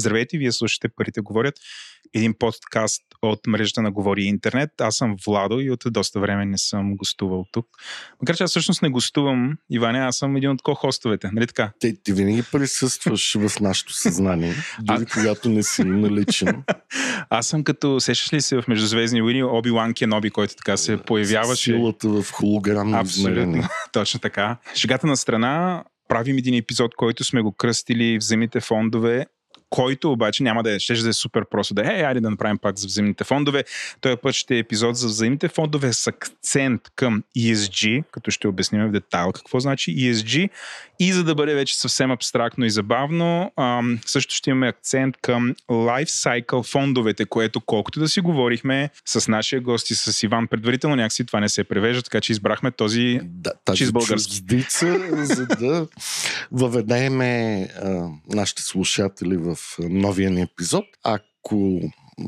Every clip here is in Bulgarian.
Здравейте, вие слушате Парите говорят, един подкаст от мрежата на Говори Интернет. Аз съм Владо и от доста време не съм гостувал тук. Макар че аз всъщност не гостувам, Иване, аз съм един от ко-хостовете, нали така? Ти, ти винаги присъстваш в нашото съзнание, дори а... когато не си наличен. аз съм като, сещаш ли се в Междузвездни войни, Оби Лан Кеноби, който така се появяваше. Силата в холограмно измерение. Точно така. Шегата на страна, правим един епизод, който сме го кръстили вземите фондове който обаче няма да е, ще да е супер просто да е, айде да направим пак за взаимните фондове. Този път ще е епизод за взаимните фондове с акцент към ESG, като ще обясним в детайл какво значи ESG. И за да бъде вече съвсем абстрактно и забавно, ам, също ще имаме акцент към Life Cycle фондовете, което колкото да си говорихме с нашия гост и с Иван предварително, някакси това не се превежда, така че избрахме този да, тази български. за да въведеме а, нашите слушатели в новия ни епизод. Ако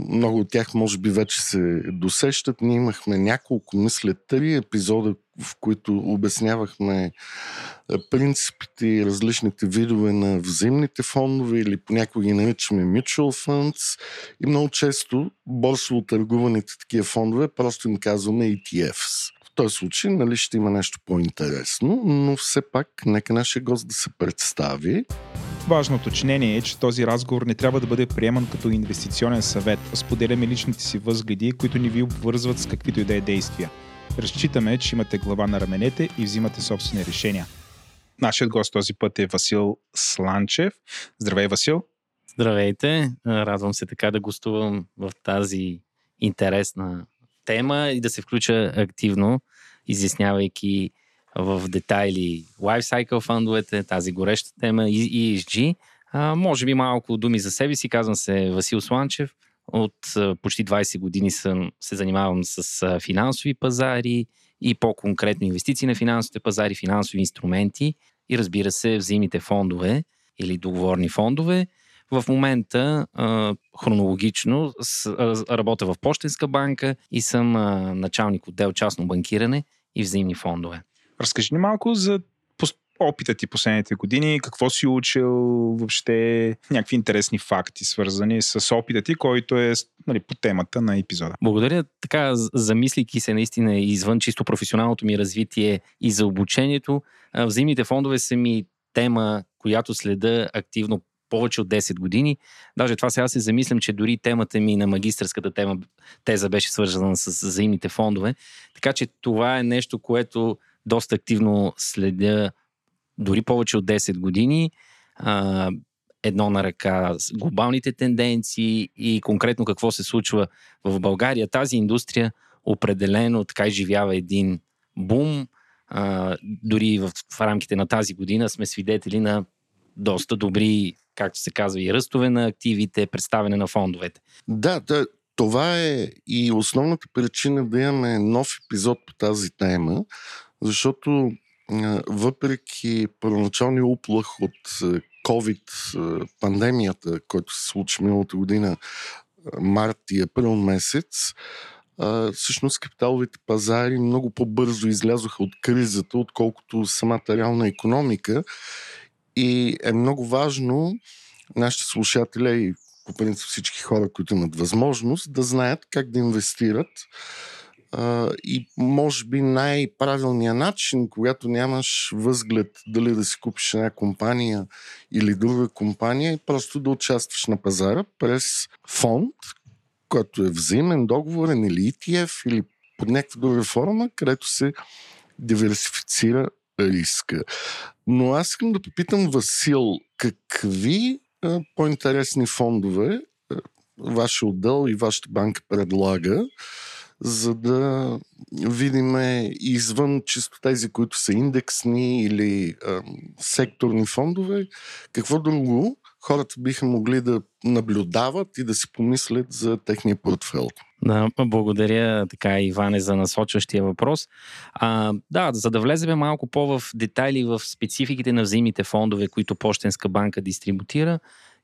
много от тях може би вече се досещат. Ние имахме няколко, мисля, три епизода, в които обяснявахме принципите и различните видове на взаимните фондове или понякога ги наричаме mutual funds и много често борсово търгуваните такива фондове просто им казваме ETFs. В този случай нали, ще има нещо по-интересно, но все пак нека нашия гост да се представи. Важно уточнение е, че този разговор не трябва да бъде приеман като инвестиционен съвет. Споделяме личните си възгледи, които ни ви обвързват с каквито и да е действия. Разчитаме, че имате глава на раменете и взимате собствени решения. Нашият гост този път е Васил Сланчев. Здравей, Васил! Здравейте! Радвам се така да гостувам в тази интересна тема и да се включа активно, изяснявайки в детайли lifecycle фондовете, тази гореща тема и ESG. А, може би малко думи за себе си. Казвам се Васил Сланчев. От почти 20 години съм, се занимавам с финансови пазари и по-конкретно инвестиции на финансовите пазари, финансови инструменти и разбира се взаимните фондове или договорни фондове. В момента хронологично работя в Почтенска банка и съм началник отдел частно банкиране и взаимни фондове. Разкажи ни малко за опита ти последните години, какво си учил, въобще някакви интересни факти, свързани с опита ти, който е нали, по темата на епизода. Благодаря. Така, замислики се наистина извън чисто професионалното ми развитие и за обучението, взаимните фондове са ми тема, която следа активно повече от 10 години. Даже това сега се замислям, че дори темата ми на магистърската тема, теза беше свързана с взаимните фондове. Така че това е нещо, което доста активно следя дори повече от 10 години. А, едно на ръка с глобалните тенденции и конкретно какво се случва в България. Тази индустрия определено така изживява един бум. А, дори в, в рамките на тази година сме свидетели на доста добри, както се казва, и ръстове на активите, представяне на фондовете. Да, да, това е и основната причина да имаме нов епизод по тази тема, защото въпреки първоначалния уплах от COVID пандемията, който се случи миналата година, март и април месец, всъщност капиталовите пазари много по-бързо излязоха от кризата, отколкото самата реална економика. И е много важно нашите слушатели и по принцип всички хора, които имат възможност, да знаят как да инвестират и може би най-правилният начин, когато нямаш възглед дали да си купиш една компания или друга компания, е просто да участваш на пазара през фонд, който е взаимен, договорен или ETF или под някаква друга форма, където се диверсифицира риска. Но аз искам да попитам Васил, какви а, по-интересни фондове а, вашия отдел и вашата банка предлага, за да видим извън чисто тези, които са индексни или а, секторни фондове, какво друго хората биха могли да наблюдават и да си помислят за техния портфел. Да, благодаря така, Иване, за насочващия въпрос. А, да, за да влеземе малко по-в детайли в спецификите на взаимните фондове, които Почтенска банка дистрибутира,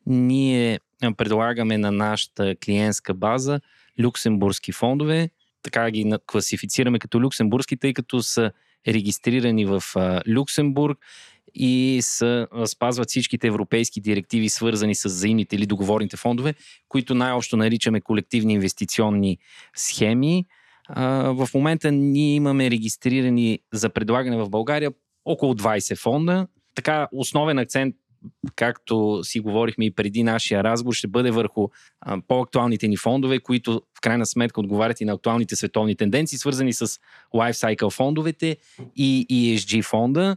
ние предлагаме на нашата клиентска база люксембургски фондове, така ги класифицираме като люксембургски, тъй като са регистрирани в Люксембург и са, спазват всичките европейски директиви, свързани с взаимните или договорните фондове, които най-общо наричаме колективни инвестиционни схеми. В момента ние имаме регистрирани за предлагане в България около 20 фонда. Така, основен акцент както си говорихме и преди нашия разговор, ще бъде върху а, по-актуалните ни фондове, които в крайна сметка отговарят и на актуалните световни тенденции, свързани с Lifecycle фондовете и ESG фонда.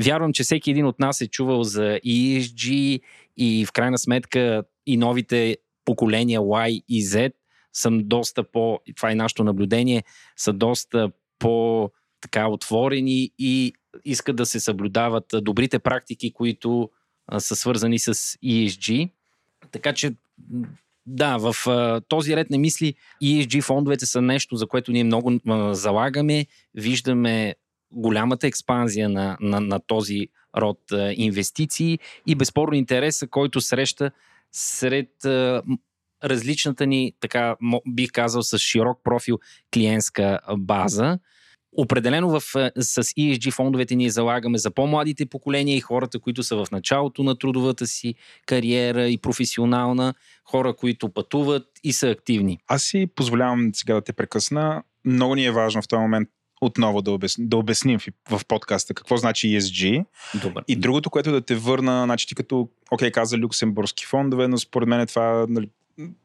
Вярвам, че всеки един от нас е чувал за ESG и в крайна сметка и новите поколения Y и Z са доста по, това е нашето наблюдение, са доста по така отворени и искат да се съблюдават добрите практики, които а, са свързани с ESG. Така че да, в този ред на мисли ESG фондовете са нещо, за което ние много залагаме. Виждаме голямата експанзия на, на, на този род инвестиции и безспорно интереса, който среща сред различната ни, така бих казал, с широк профил клиентска база. Определено в, с ESG фондовете ние залагаме за по-младите поколения и хората, които са в началото на трудовата си кариера и професионална, хора, които пътуват и са активни. Аз си позволявам сега да те прекъсна. Много ни е важно в този момент отново да, обясним, да обясним в, в подкаста какво значи ESG. Добър. И другото, което да те върна, значи ти като, окей, каза люксембургски фондове, но според мен това нали,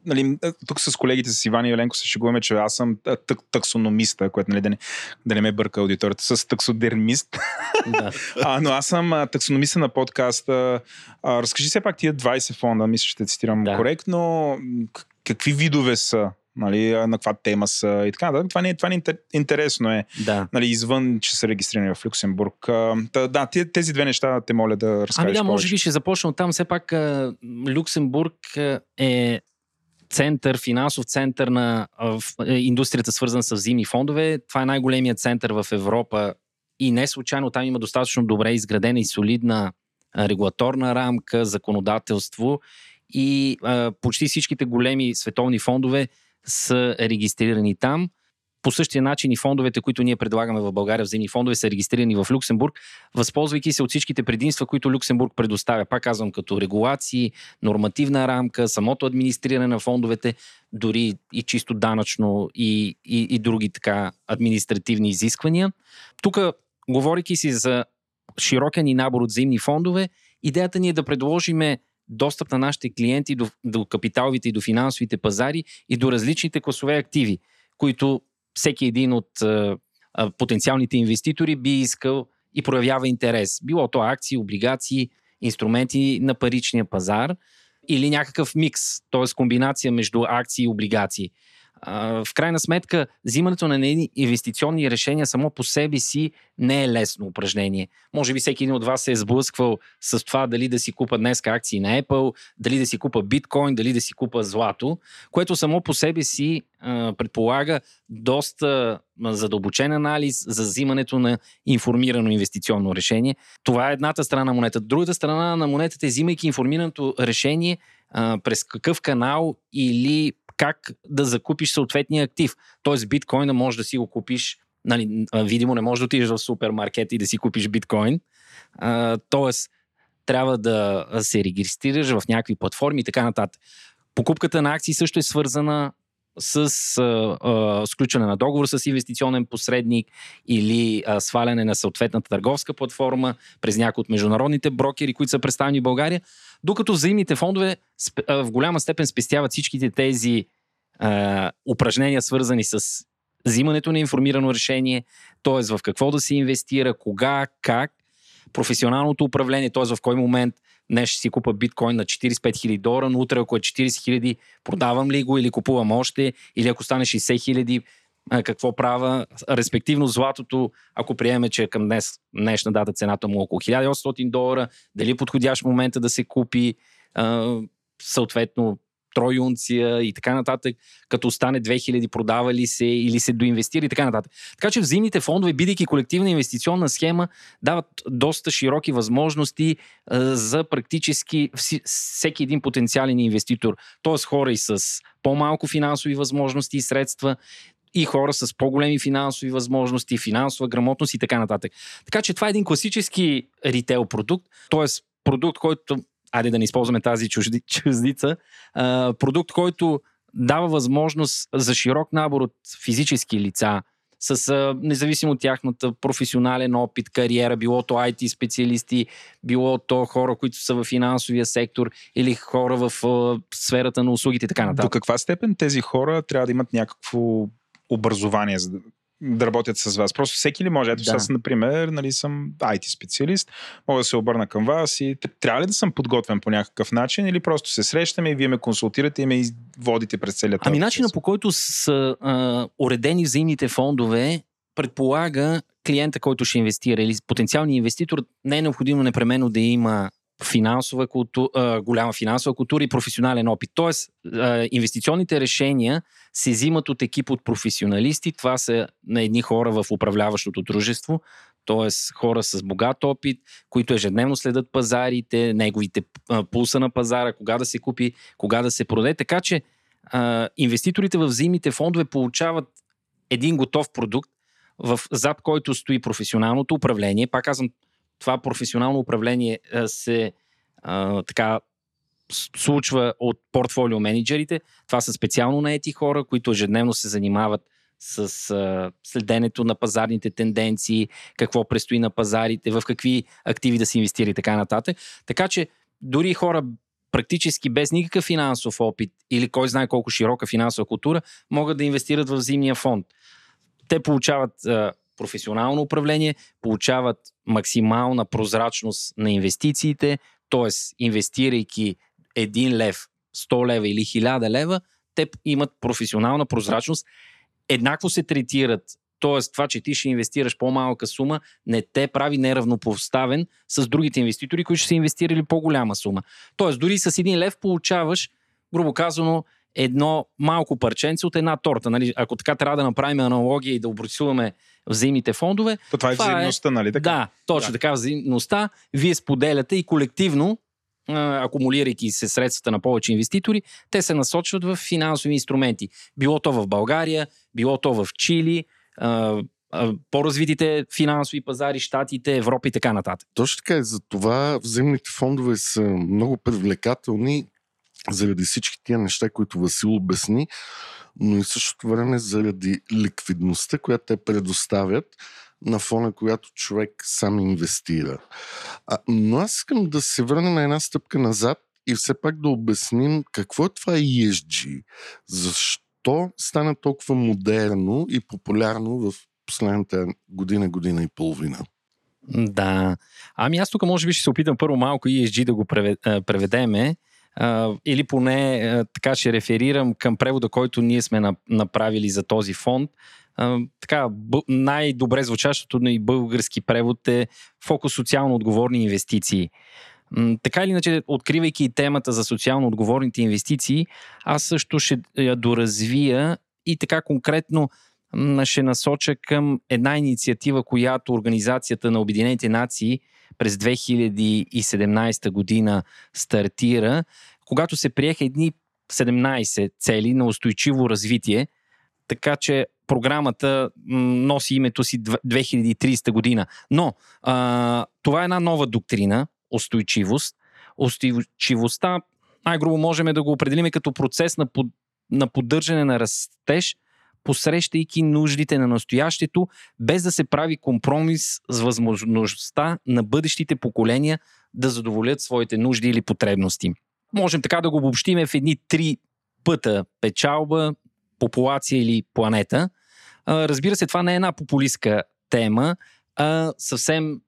нали, тук с колегите с Иван и Еленко се шегуваме, че аз съм тък, таксономиста, което нали, да, не, да не ме бърка аудиторията, с таксодермист. Да. а, но аз съм таксономиста на подкаста. А, разкажи все пак тия 20 фонда, мисля, ще цитирам да. коректно. Какви видове са? нали, на каква тема са и така. Да, това не, това не е интересно е, да. нали, извън, че са регистрирани в Люксембург. Та, да, тези две неща те моля да разкажеш Ами да, може би ще започна от там. Все пак Люксембург е център, финансов център на е, индустрията, свързана с зимни фондове. Това е най-големият център в Европа и не случайно там има достатъчно добре изградена и солидна регулаторна рамка, законодателство и а, почти всичките големи световни фондове са регистрирани там. По същия начин и фондовете, които ние предлагаме в България, взаимни фондове, са регистрирани в Люксембург, възползвайки се от всичките предимства, които Люксембург предоставя. Пак казвам, като регулации, нормативна рамка, самото администриране на фондовете, дори и чисто данъчно и, и, и други така административни изисквания. Тук, говорики си за широкия ни набор от взаимни фондове, идеята ни е да предложиме достъп на нашите клиенти до, до капиталовите и до финансовите пазари и до различните класове активи, които всеки един от а, потенциалните инвеститори би искал и проявява интерес. Било то акции, облигации, инструменти на паричния пазар или някакъв микс, т.е. комбинация между акции и облигации в крайна сметка, взимането на инвестиционни решения само по себе си не е лесно упражнение. Може би всеки един от вас се е сблъсквал с това дали да си купа днес акции на Apple, дали да си купа биткоин, дали да си купа злато, което само по себе си а, предполага доста задълбочен анализ за взимането на информирано инвестиционно решение. Това е едната страна на монетата. Другата страна на монетата е, взимайки информираното решение, а, през какъв канал или как да закупиш съответния актив. Тоест биткоина може да си го купиш, нали, видимо не може да отидеш в супермаркет и да си купиш биткоин. А, тоест трябва да се регистрираш в някакви платформи и така нататък. Покупката на акции също е свързана с а, а, сключване на договор с инвестиционен посредник или а, сваляне на съответната търговска платформа през някои от международните брокери, които са представени в България, докато взаимните фондове а, в голяма степен спестяват всичките тези а, упражнения, свързани с взимането на информирано решение, т.е. в какво да се инвестира, кога, как, професионалното управление, т.е. в кой момент днес ще си купа биткоин на 45 хиляди долара, но утре ако е 40 хиляди, продавам ли го или купувам още, или ако стане 60 хиляди, какво правя, респективно златото, ако приеме, че към днес, днешна дата цената му е около 1800 долара, дали е подходящ момента да се купи, съответно тройунция и така нататък, като стане 2000 продава ли се или се доинвестира и така нататък. Така че взаимните фондове, бидейки колективна инвестиционна схема, дават доста широки възможности за практически всеки един потенциален инвеститор. Т.е. хора и с по-малко финансови възможности и средства, и хора с по-големи финансови възможности, финансова грамотност и така нататък. Така че това е един класически ритейл продукт, т.е. продукт, който, айде да не използваме тази чужди, чуждица, а, продукт, който дава възможност за широк набор от физически лица, с а, независимо от тяхната професионален опит, кариера, било то IT специалисти, било то хора, които са в финансовия сектор или хора в а, сферата на услугите и така нататък. До каква степен тези хора трябва да имат някакво образование, да, работят с вас. Просто всеки ли може? Ето да. аз, например, нали, съм IT специалист, мога да се обърна към вас и трябва ли да съм подготвен по някакъв начин или просто се срещаме и вие ме консултирате и ме водите през целият Ами начина по който са а, уредени взаимните фондове предполага клиента, който ще инвестира или потенциалният инвеститор не е необходимо непременно да има финансова култура, голяма финансова култура и професионален опит. Тоест, инвестиционните решения се взимат от екип от професионалисти. Това са на едни хора в управляващото дружество, т.е. хора с богат опит, които ежедневно следят пазарите, неговите пулса на пазара, кога да се купи, кога да се продаде. Така че инвеститорите в взаимните фондове получават един готов продукт, в, зад който стои професионалното управление. Пак казвам, това професионално управление се а, така случва от портфолио менеджерите. Това са специално наети хора, които ежедневно се занимават с а, следенето на пазарните тенденции, какво предстои на пазарите, в какви активи да се инвестира и така нататък. Така че дори хора практически без никакъв финансов опит или кой знае колко широка финансова култура могат да инвестират в зимния фонд. Те получават а, професионално управление, получават максимална прозрачност на инвестициите, т.е. инвестирайки 1 лев, 100 лева или 1000 лева, те имат професионална прозрачност, еднакво се третират т.е. това, че ти ще инвестираш по-малка сума, не те прави неравнопоставен с другите инвеститори, които ще са инвестирали по-голяма сума. Т.е. дори с един лев получаваш, грубо казано, едно малко парченце от една торта. Нали? Ако така трябва да направим аналогия и да обрисуваме взаимните фондове. То това е това е- взаимността, е, нали така? Да, точно да. така взаимността. Вие споделяте и колективно, акумулирайки се средствата на повече инвеститори, те се насочват в финансови инструменти. Било то в България, било то в Чили, по-развитите финансови пазари, Штатите, Европа и така нататък. Точно така е. За това взаимните фондове са много привлекателни заради всички тия неща, които Васил обясни, но и същото време заради ликвидността, която те предоставят, на фона, която човек сам инвестира. А, но аз искам да се върна на една стъпка назад и все пак да обясним какво е това ESG. Защо стана толкова модерно и популярно в последната година, година и половина? Да. Ами аз тук може би ще се опитам първо малко ESG да го преведеме или поне така ще реферирам към превода, който ние сме направили за този фонд. така, най-добре звучащото и български превод е фокус социално отговорни инвестиции. Така или иначе, откривайки темата за социално отговорните инвестиции, аз също ще я доразвия и така конкретно ще насоча към една инициатива, която Организацията на Обединените нации през 2017 година стартира, когато се приеха едни 17 цели на устойчиво развитие, така че програмата носи името си 2030 година. Но а, това е една нова доктрина, устойчивост. Устойчивостта, най-грубо можем да го определим като процес на, под, на поддържане на растеж – посрещайки нуждите на настоящето, без да се прави компромис с възможността на бъдещите поколения да задоволят своите нужди или потребности. Можем така да го обобщиме в едни три пъта печалба, популация или планета. Разбира се, това не е една популистка тема, а съвсем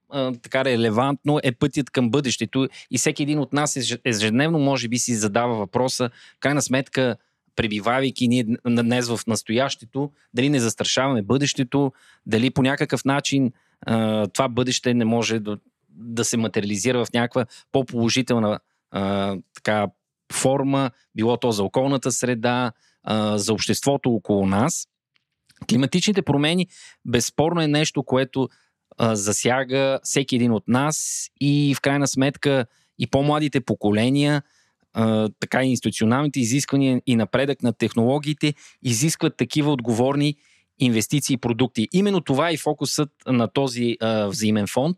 така релевантно е пътят към бъдещето и всеки един от нас ежедневно може би си задава въпроса, крайна сметка пребивавайки ние днес в настоящето, дали не застрашаваме бъдещето, дали по някакъв начин а, това бъдеще не може да, да се материализира в някаква по-положителна а, така, форма, било то за околната среда, а, за обществото около нас. Климатичните промени безспорно е нещо, което а, засяга всеки един от нас и в крайна сметка и по-младите поколения – така и институционалните изисквания и напредък на технологиите изискват такива отговорни инвестиции и продукти. Именно това е фокусът на този а, взаимен фонд.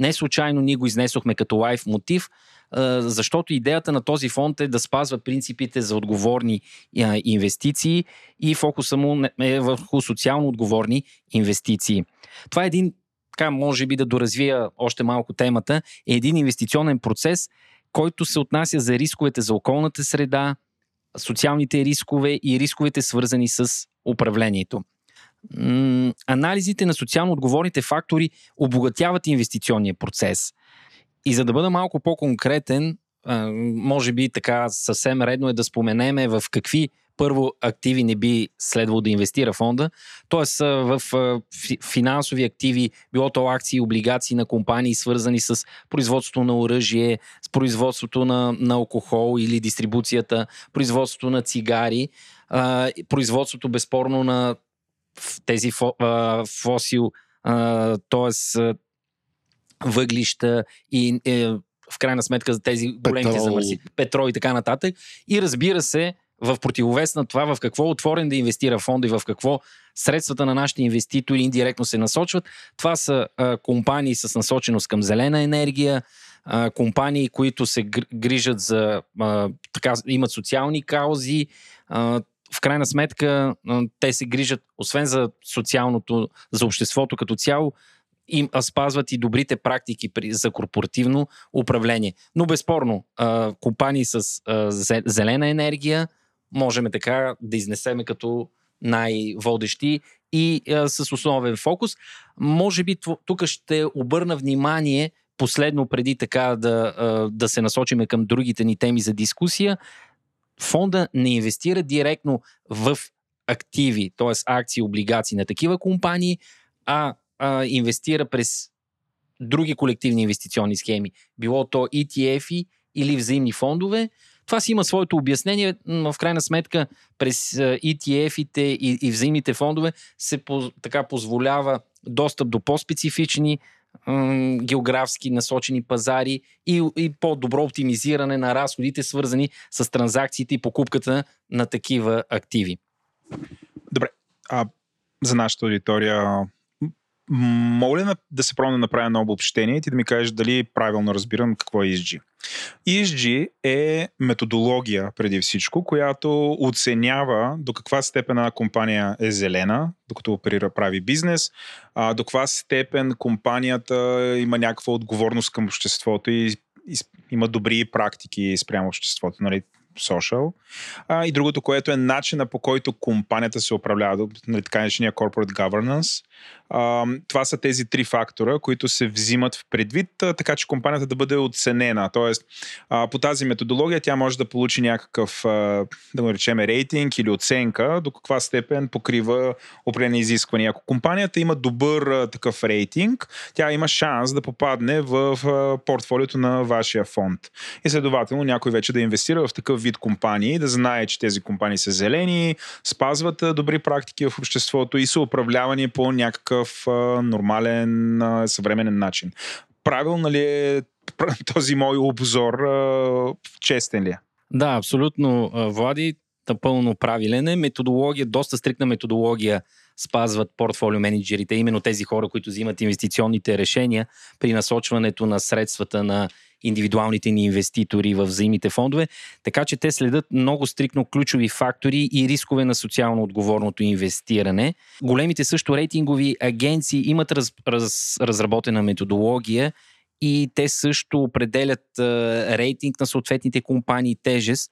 Не случайно ние го изнесохме като лайф мотив, защото идеята на този фонд е да спазва принципите за отговорни а, инвестиции и фокуса му е върху социално отговорни инвестиции. Това е един така може би да доразвия още малко темата, е един инвестиционен процес, който се отнася за рисковете за околната среда, социалните рискове и рисковете свързани с управлението. Анализите на социално отговорните фактори обогатяват инвестиционния процес. И за да бъда малко по-конкретен, може би така съвсем редно е да споменеме в какви първо активи не би следвало да инвестира фонда. Тоест в финансови активи, било то акции облигации на компании, свързани с производството на оръжие, с производството на, на алкохол или дистрибуцията, производството на цигари, производството безспорно на тези фо, фосил, т.е. въглища и е, в крайна сметка за тези големите замърси, петрол и така нататък. И разбира се, в противовес на това в какво отворен да инвестира фонд и в какво средствата на нашите инвеститори индиректно се насочват. Това са а, компании с насоченост към зелена енергия, а, компании, които се грижат за, а, така, имат социални каузи. А, в крайна сметка а, те се грижат, освен за социалното, за обществото като цяло, им спазват и добрите практики при, за корпоративно управление. Но безспорно, а, компании с а, зелена енергия, можем така да изнесеме като най-водещи и а, с основен фокус. Може би тук ще обърна внимание последно преди така да, а, да се насочиме към другите ни теми за дискусия. Фонда не инвестира директно в активи, т.е. акции, облигации на такива компании, а, а инвестира през други колективни инвестиционни схеми, било то ETF или взаимни фондове, това си има своето обяснение. В крайна сметка, през ETF-ите и, и взаимните фондове се по, така позволява достъп до по-специфични м- географски насочени пазари и, и по-добро оптимизиране на разходите, свързани с транзакциите и покупката на такива активи. Добре. А за нашата аудитория, моля да се пробвам да направя едно обобщение и ти да ми кажеш дали правилно разбирам какво е ESG. ESG е методология преди всичко, която оценява до каква степен една компания е зелена, докато оперира прави бизнес, а, до каква степен компанията има някаква отговорност към обществото и, и има добри практики спрямо обществото. Нали? social. А, и другото, което е начина по който компанията се управлява, нали, така наречения corporate governance. Това са тези три фактора, които се взимат в предвид, така че компанията да бъде оценена. Тоест, по тази методология тя може да получи някакъв, да го речем, рейтинг или оценка, до каква степен покрива определени изисквания. Ако компанията има добър такъв рейтинг, тя има шанс да попадне в портфолиото на вашия фонд. И следователно някой вече да инвестира в такъв вид компании, да знае, че тези компании са зелени, спазват добри практики в обществото и са управлявани по някакъв а, нормален, съвременен начин. Правилно ли е този мой обзор? Честен ли е? Да, абсолютно, Влади. Напълно правилен е. Методология, доста стрикна методология спазват портфолио менеджерите, именно тези хора, които взимат инвестиционните решения при насочването на средствата на индивидуалните ни инвеститори в взаимните фондове, така че те следят много стрикно ключови фактори и рискове на социално отговорното инвестиране. Големите също рейтингови агенции имат раз, раз, разработена методология и те също определят а, рейтинг на съответните компании тежест,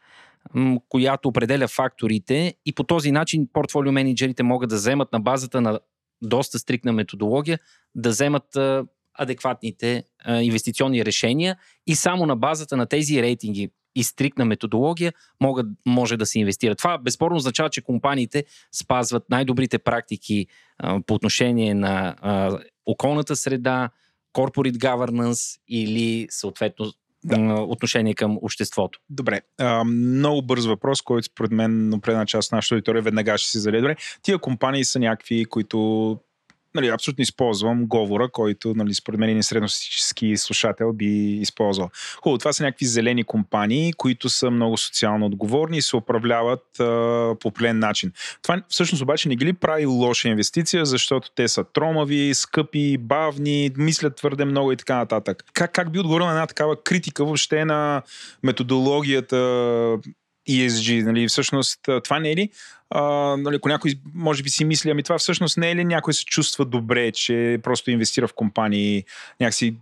която определя факторите и по този начин портфолио менеджерите могат да вземат на базата на доста стрикна методология, да вземат а, адекватните а, инвестиционни решения и само на базата на тези рейтинги и стрикна методология могат, може да се инвестира. Това безспорно означава, че компаниите спазват най-добрите практики а, по отношение на а, околната среда, corporate governance или съответно да. отношение към обществото. Добре. А, много бърз въпрос, който според мен определена част от нашата аудитория веднага ще си зададе. Добре, тия компании са някакви, които нали, абсолютно използвам говора, който нали, според мен един средностатически слушател би използвал. Хубаво, това са някакви зелени компании, които са много социално отговорни и се управляват а, по плен начин. Това всъщност обаче не ги ли прави лоша инвестиция, защото те са тромави, скъпи, бавни, мислят твърде много и така нататък. Как, как би отговорил на една такава критика въобще на методологията ESG, нали, всъщност това не е ли а, нали, ако някой може би си мисли, ами това всъщност не е ли някой се чувства добре, че просто инвестира в компании, някакси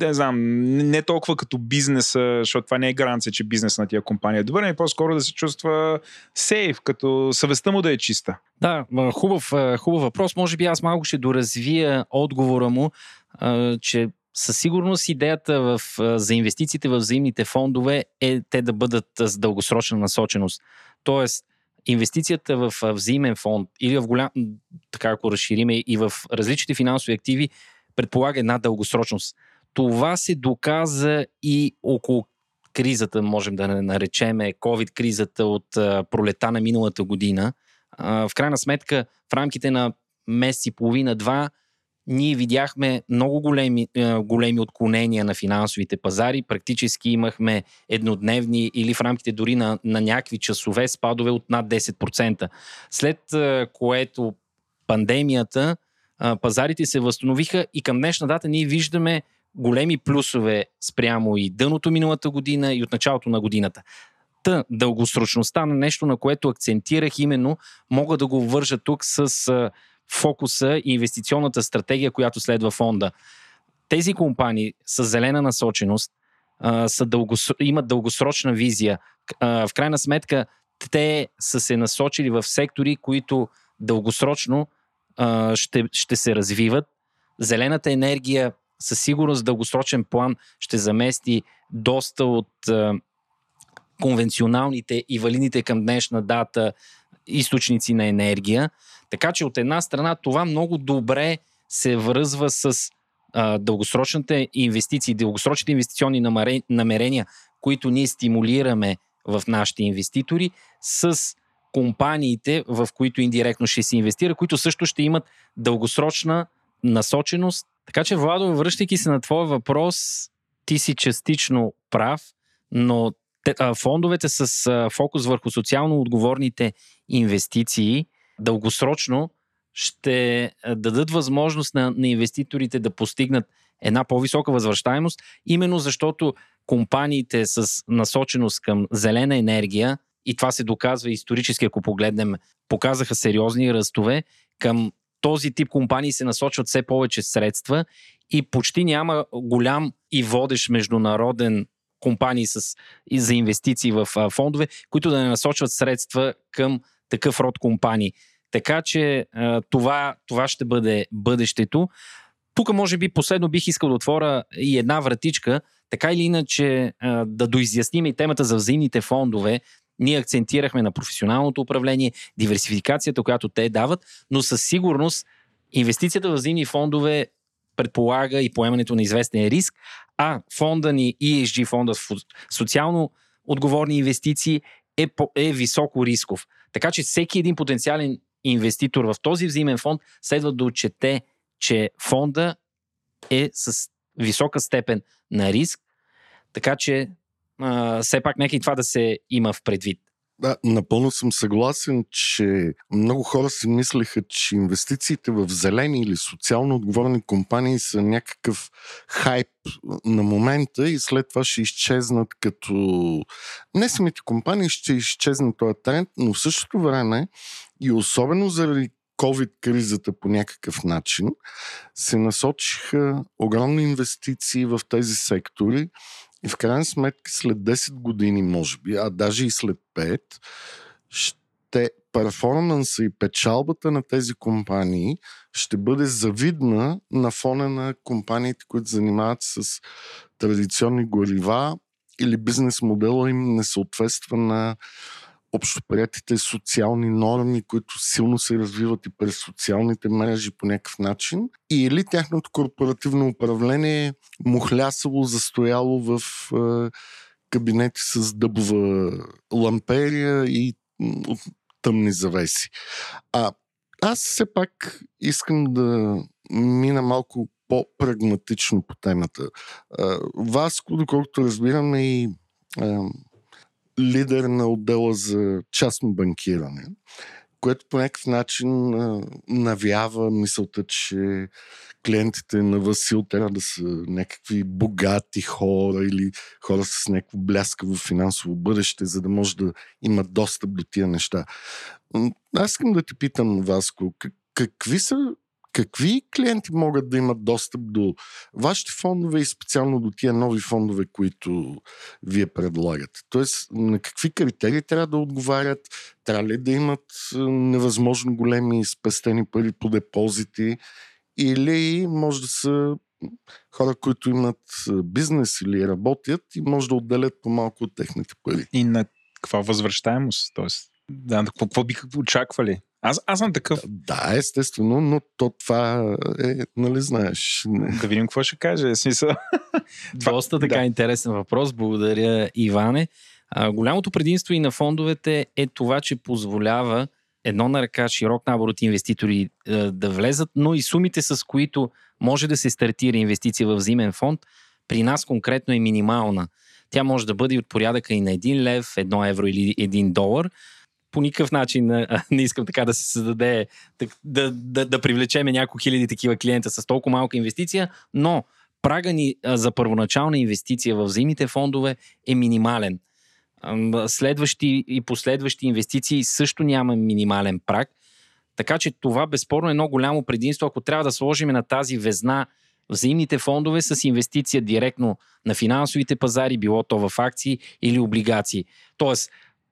не знам, не толкова като бизнеса, защото това не е гаранция, че бизнес на тия компания е добър, ами по-скоро да се чувства сейф, като съвестта му да е чиста. Да, хубав, хубав въпрос. Може би аз малко ще доразвия отговора му, че със сигурност идеята в, за инвестициите в взаимните фондове е те да бъдат с дългосрочна насоченост. Тоест, инвестицията в взаимен фонд или в голям, така ако разшириме и в различните финансови активи, предполага една дългосрочност. Това се доказа и около кризата, можем да наречеме COVID-кризата от пролета на миналата година. В крайна сметка, в рамките на месец и половина-два, ние видяхме много големи, е, големи отклонения на финансовите пазари. Практически имахме еднодневни или в рамките дори на, на някакви часове спадове от над 10%. След е, което пандемията, е, пазарите се възстановиха и към днешна дата ние виждаме големи плюсове спрямо и дъното миналата година и от началото на годината. Та, дългосрочността на нещо, на което акцентирах именно, мога да го вържа тук с фокуса и инвестиционната стратегия, която следва фонда. Тези компании с зелена насоченост са дългос... имат дългосрочна визия. В крайна сметка, те са се насочили в сектори, които дългосрочно ще, ще се развиват. Зелената енергия със сигурност дългосрочен план ще замести доста от конвенционалните и валидните към днешна дата източници на енергия. Така че от една страна това много добре се връзва с а, дългосрочните инвестиции, дългосрочните инвестиционни намерения, които ние стимулираме в нашите инвеститори, с компаниите, в които индиректно ще се инвестира, които също ще имат дългосрочна насоченост. Така че, Владо, връщайки се на твоя въпрос, ти си частично прав, но фондовете с фокус върху социално отговорните инвестиции дългосрочно ще дадат възможност на, на инвеститорите да постигнат една по-висока възвръщаемост, именно защото компаниите с насоченост към зелена енергия, и това се доказва исторически, ако погледнем, показаха сериозни ръстове, към този тип компании се насочват все повече средства и почти няма голям и водещ международен компании с, за инвестиции в а, фондове, които да не насочват средства към такъв род компании. Така че а, това, това ще бъде бъдещето. Тук, може би, последно бих искал да отворя и една вратичка, така или иначе а, да доизясним и темата за взаимните фондове. Ние акцентирахме на професионалното управление, диверсификацията, която те дават, но със сигурност инвестицията в взаимни фондове предполага и поемането на известен риск, а фонда ни ESG, фонда социално отговорни инвестиции, е, по, е високо рисков. Така че всеки един потенциален инвеститор в този взаимен фонд следва да отчете, че фонда е с висока степен на риск, така че а, все пак нека и това да се има в предвид. Да, напълно съм съгласен, че много хора си мислеха, че инвестициите в зелени или социално отговорни компании са някакъв хайп на момента и след това ще изчезнат като... Не самите компании ще изчезнат този тренд, но в същото време и особено заради COVID-кризата по някакъв начин, се насочиха огромни инвестиции в тези сектори и в крайна сметка след 10 години, може би, а даже и след 5, ще перформанса и печалбата на тези компании ще бъде завидна на фона на компаниите, които занимават с традиционни горива или бизнес модела им не съответства на общоприятите социални норми, които силно се развиват и през социалните мрежи по някакъв начин, или тяхното корпоративно управление е мухлясало, застояло в е, кабинети с дъбова ламперия и тъмни завеси. А аз все пак искам да мина малко по-прагматично по темата. Васко, доколкото разбирам, е и лидер на отдела за частно банкиране, което по някакъв начин навява мисълта, че клиентите на Васил трябва да са някакви богати хора или хора с някакво бляскаво финансово бъдеще, за да може да имат достъп до тия неща. Аз искам да те питам, Васко, какви са какви клиенти могат да имат достъп до вашите фондове и специално до тия нови фондове, които вие предлагате? Тоест, на какви критерии трябва да отговарят? Трябва ли да имат невъзможно големи спестени пари по депозити? Или може да са хора, които имат бизнес или работят и може да отделят по-малко от техните пари. И на каква възвръщаемост? Тоест, да, какво биха очаквали? Аз, аз съм такъв. Да, естествено, но то това е, нали знаеш. Не. Да видим какво ще каже. Смисъл. Доста така да. интересен въпрос. Благодаря, Иване. А, голямото предимство и на фондовете е това, че позволява едно на ръка широк набор от инвеститори а, да влезат, но и сумите, с които може да се стартира инвестиция в взимен фонд, при нас конкретно е минимална. Тя може да бъде от порядъка и на 1 лев, 1 евро или 1 долар, по никакъв начин не искам така да се създаде, да, да, да привлечеме няколко хиляди такива клиента с толкова малка инвестиция, но прага ни за първоначална инвестиция в взаимните фондове е минимален. Следващи и последващи инвестиции също няма минимален праг. Така че това безспорно е едно голямо предимство, ако трябва да сложим на тази везна взаимните фондове с инвестиция директно на финансовите пазари, било то в акции или облигации. Тоест,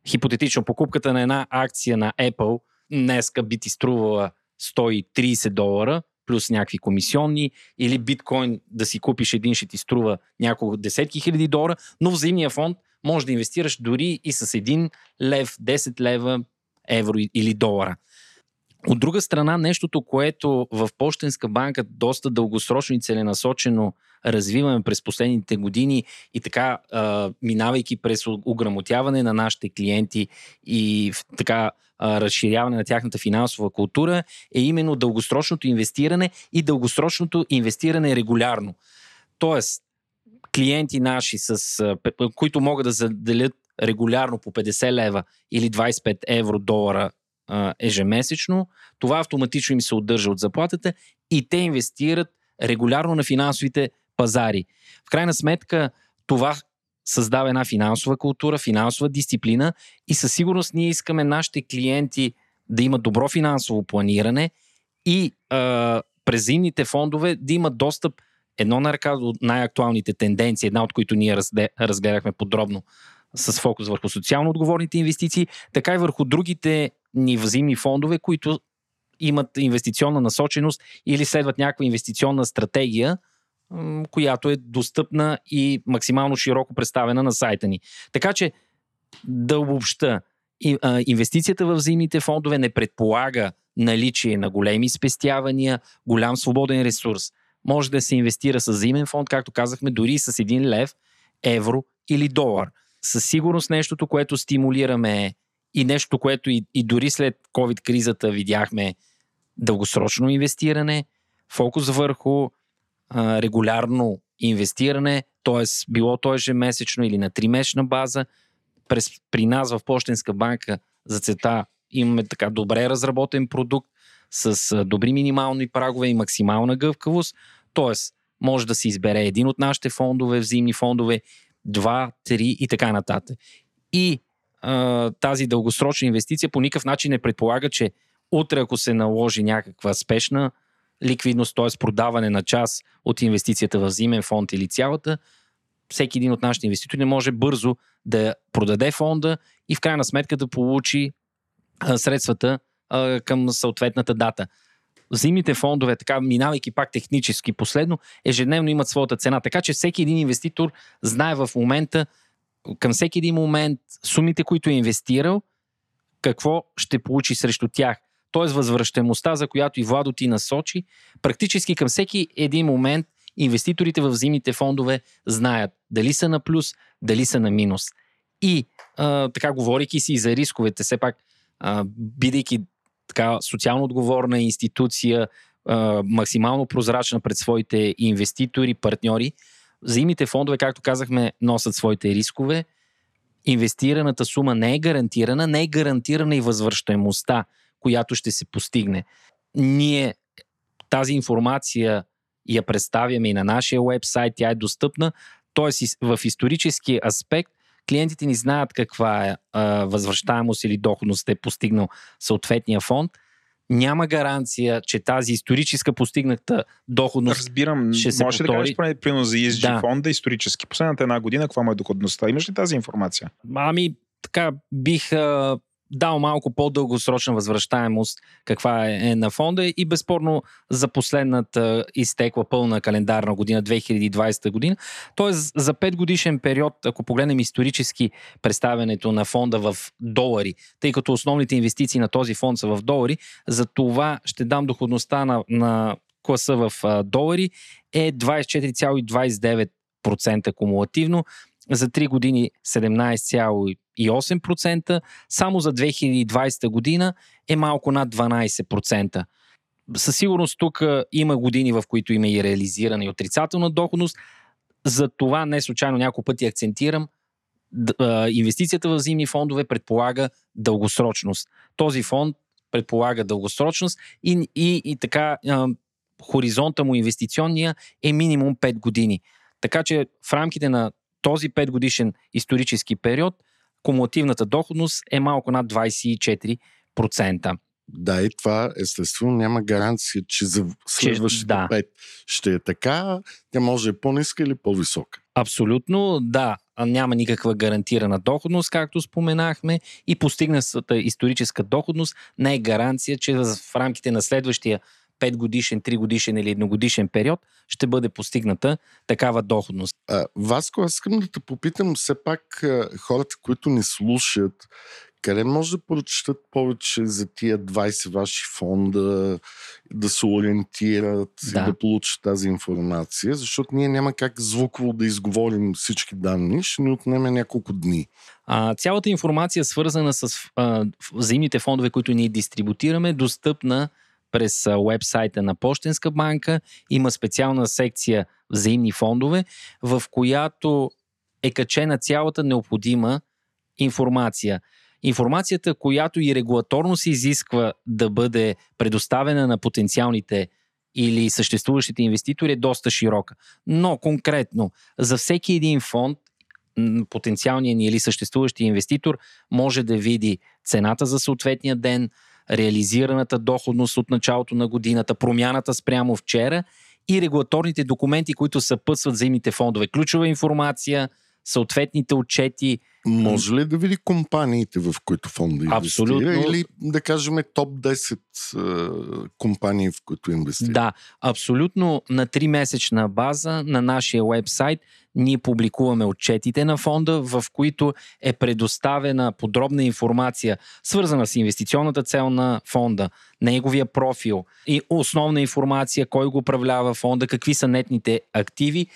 хипотетично покупката на една акция на Apple днеска би ти струвала 130 долара, плюс някакви комисионни, или биткоин да си купиш един ще ти струва няколко десетки хиляди долара, но в взаимния фонд може да инвестираш дори и с 1 лев, 10 лева, евро или долара. От друга страна, нещото, което в Пощенска банка доста дългосрочно и целенасочено развиваме през последните години и така, минавайки през ограмотяване на нашите клиенти и така разширяване на тяхната финансова култура, е именно дългосрочното инвестиране и дългосрочното инвестиране регулярно. Тоест, клиенти наши, с, които могат да заделят регулярно по 50 лева или 25 евро долара ежемесечно, това автоматично им се отдържа от заплатата и те инвестират регулярно на финансовите пазари. В крайна сметка, това създава една финансова култура, финансова дисциплина и със сигурност ние искаме нашите клиенти да имат добро финансово планиране и а, през зимните фондове да имат достъп едно на ръка до най-актуалните тенденции, една от които ние разгледахме подробно с фокус върху социално отговорните инвестиции, така и върху другите ни взимни фондове, които имат инвестиционна насоченост или следват някаква инвестиционна стратегия, която е достъпна и максимално широко представена на сайта ни. Така че да обобща, инвестицията в взаимните фондове не предполага наличие на големи спестявания, голям свободен ресурс. Може да се инвестира с взаимен фонд, както казахме, дори с 1 лев, евро или долар. Със сигурност нещото, което стимулираме и нещо, което и, и дори след COVID-кризата видяхме дългосрочно инвестиране, фокус върху регулярно инвестиране, т.е. било то ежемесечно или на тримесечна база. През, при нас в Пощенска банка за цета имаме така добре разработен продукт с добри минимални прагове и максимална гъвкавост. Т.е. може да се избере един от нашите фондове, взаимни фондове, два, три и така нататък. И а, тази дългосрочна инвестиция по никакъв начин не предполага, че утре, ако се наложи някаква спешна ликвидност, т.е. продаване на част от инвестицията в взимен фонд или цялата, всеки един от нашите инвеститори не може бързо да продаде фонда и в крайна сметка да получи средствата към съответната дата. Взимните фондове, така минавайки пак технически последно, ежедневно имат своята цена. Така че всеки един инвеститор знае в момента, към всеки един момент, сумите, които е инвестирал, какво ще получи срещу тях т.е. възвръщаемостта, за която и Владо ти насочи, практически към всеки един момент инвеститорите в зимните фондове знаят дали са на плюс, дали са на минус. И а, така, говорейки си за рисковете, все пак, а, бидейки така социално отговорна институция, а, максимално прозрачна пред своите инвеститори, партньори. Взаимните фондове, както казахме, носят своите рискове. Инвестираната сума не е гарантирана, не е гарантирана и възвръщаемостта, която ще се постигне. Ние тази информация я представяме и на нашия вебсайт, тя е достъпна. Тоест в исторически аспект клиентите ни знаят каква е а, възвръщаемост или доходност е постигнал съответния фонд. Няма гаранция, че тази историческа постигната доходност Разбирам. ще се Може повтори. да кажеш, поне, примерно за ESG Да. фонда исторически. Последната една година, каква му е доходността? Имаш ли тази информация? Ами, така, бих а, дал малко по-дългосрочна възвръщаемост, каква е, е на фонда и безспорно за последната изтекла пълна календарна година 2020 година. Тоест за 5 годишен период, ако погледнем исторически представянето на фонда в долари, тъй като основните инвестиции на този фонд са в долари, за това ще дам доходността на, на класа в а, долари е 24,29% кумулативно, за 3 години 17,8%, само за 2020 година е малко над 12%. Със сигурност тук има години, в които има и реализирана и отрицателна доходност. За това не случайно няколко пъти акцентирам, инвестицията в зимни фондове предполага дългосрочност. Този фонд предполага дългосрочност и, и, и така хоризонта му инвестиционния е минимум 5 години. Така че в рамките на този 5 годишен исторически период кумулативната доходност е малко над 24%. Да, и това естествено няма гаранция, че за следващите да. пет ще е така. Тя може да е по-ниска или по-висока. Абсолютно, да. Няма никаква гарантирана доходност, както споменахме, и постигната историческа доходност не е гаранция, че в рамките на следващия 5 годишен, 3 годишен или едногодишен период ще бъде постигната такава доходност. А, Васко, аз искам да те попитам все пак хората, които ни слушат, къде може да прочитат повече за тия 20 ваши фонда, да се ориентират Да. и да получат тази информация, защото ние няма как звуково да изговорим всички данни, ще ни отнеме няколко дни. А, цялата информация, свързана с а, взаимните фондове, които ние дистрибутираме, достъпна през а, уебсайта на Пощенска банка. Има специална секция взаимни фондове, в която е качена цялата необходима информация. Информацията, която и регулаторно се изисква да бъде предоставена на потенциалните или съществуващите инвеститори е доста широка. Но конкретно за всеки един фонд потенциалният ни или съществуващия инвеститор може да види цената за съответния ден, реализираната доходност от началото на годината, промяната спрямо вчера и регулаторните документи, които съпътстват взаимните фондове. Ключова информация, съответните отчети. Може ли да види компаниите, в които фонда инвестира? Абсолютно. Или да кажем топ 10 е, компании, в които инвестира? Да, абсолютно на 3-месечна база на нашия вебсайт ние публикуваме отчетите на фонда, в които е предоставена подробна информация, свързана с инвестиционната цел на фонда, неговия профил и основна информация, кой го управлява фонда, какви са нетните активи.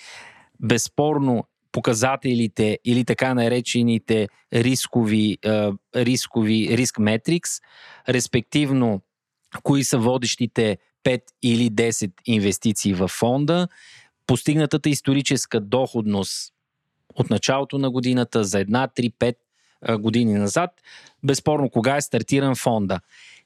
Безспорно, показателите или така наречените рискови, е, рискови риск метрикс, респективно кои са водещите 5 или 10 инвестиции в фонда, постигнатата историческа доходност от началото на годината за една, 3, 5 а, години назад, безспорно кога е стартиран фонда.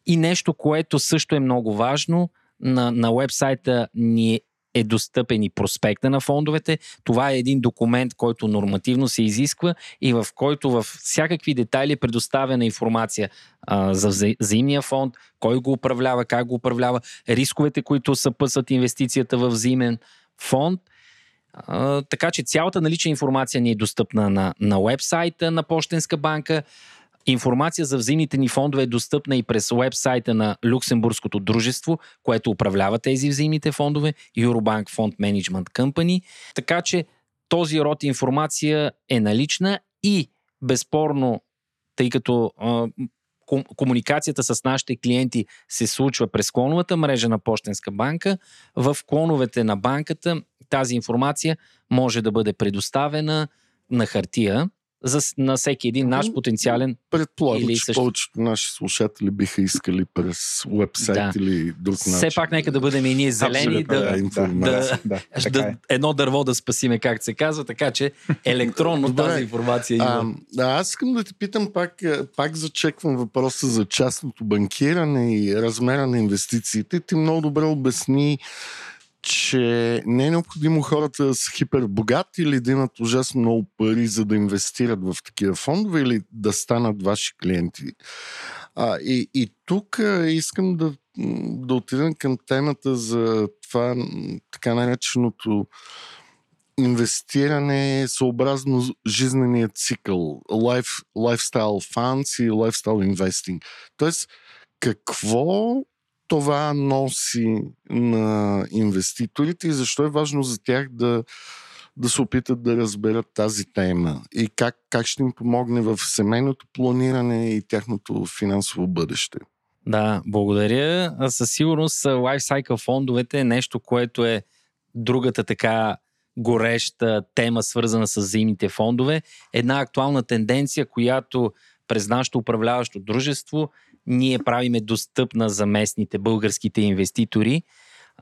И нещо, което също е много важно, на, на вебсайта ни е достъпен и проспекта на фондовете. Това е един документ, който нормативно се изисква и в който в всякакви детайли е предоставена информация а, за вза- взаимния фонд, кой го управлява, как го управлява, рисковете, които съпъсват инвестицията в взаимен фонд. А, така че цялата налична информация ни е достъпна на, на вебсайта на Пощенска банка. Информация за взаимните ни фондове е достъпна и през уебсайта на Люксембургското дружество, което управлява тези взаимните фондове, Eurobank Fund Management Company. Така че този род информация е налична и безспорно, тъй като комуникацията с нашите клиенти се случва през клоновата мрежа на Пощенска банка, в клоновете на банката тази информация може да бъде предоставена на хартия за, на всеки един наш потенциален. Предполагам, Или че също- повечето наши слушатели биха искали през вебсайт Да. или друг начин. Все пак нека да бъдем и ние зелени, да, да, да, да, така да, е. едно дърво да спасиме, както се казва, така че електронно Добре. тази информация А, има. да, аз искам да те питам пак, е, пак зачеквам въпроса за частното банкиране и размера на инвестициите. Ти много добре обясни, че не е необходимо хората да са хипербогати или да имат ужасно много пари, за да инвестират в такива фондове или да станат ваши клиенти. А, и, и тук искам да, да отидем към темата за това така нареченото инвестиране съобразно жизнения цикъл, life, lifestyle funds и lifestyle investing. Тоест, какво това носи на инвеститорите и защо е важно за тях да, да се опитат да разберат тази тема и как, как ще им помогне в семейното планиране и тяхното финансово бъдеще. Да, благодаря. Със сигурност Lifecycle фондовете е нещо, което е другата така гореща тема, свързана с взаимните фондове. Една актуална тенденция, която през нашето управляващо дружество ние правиме достъпна за местните българските инвеститори.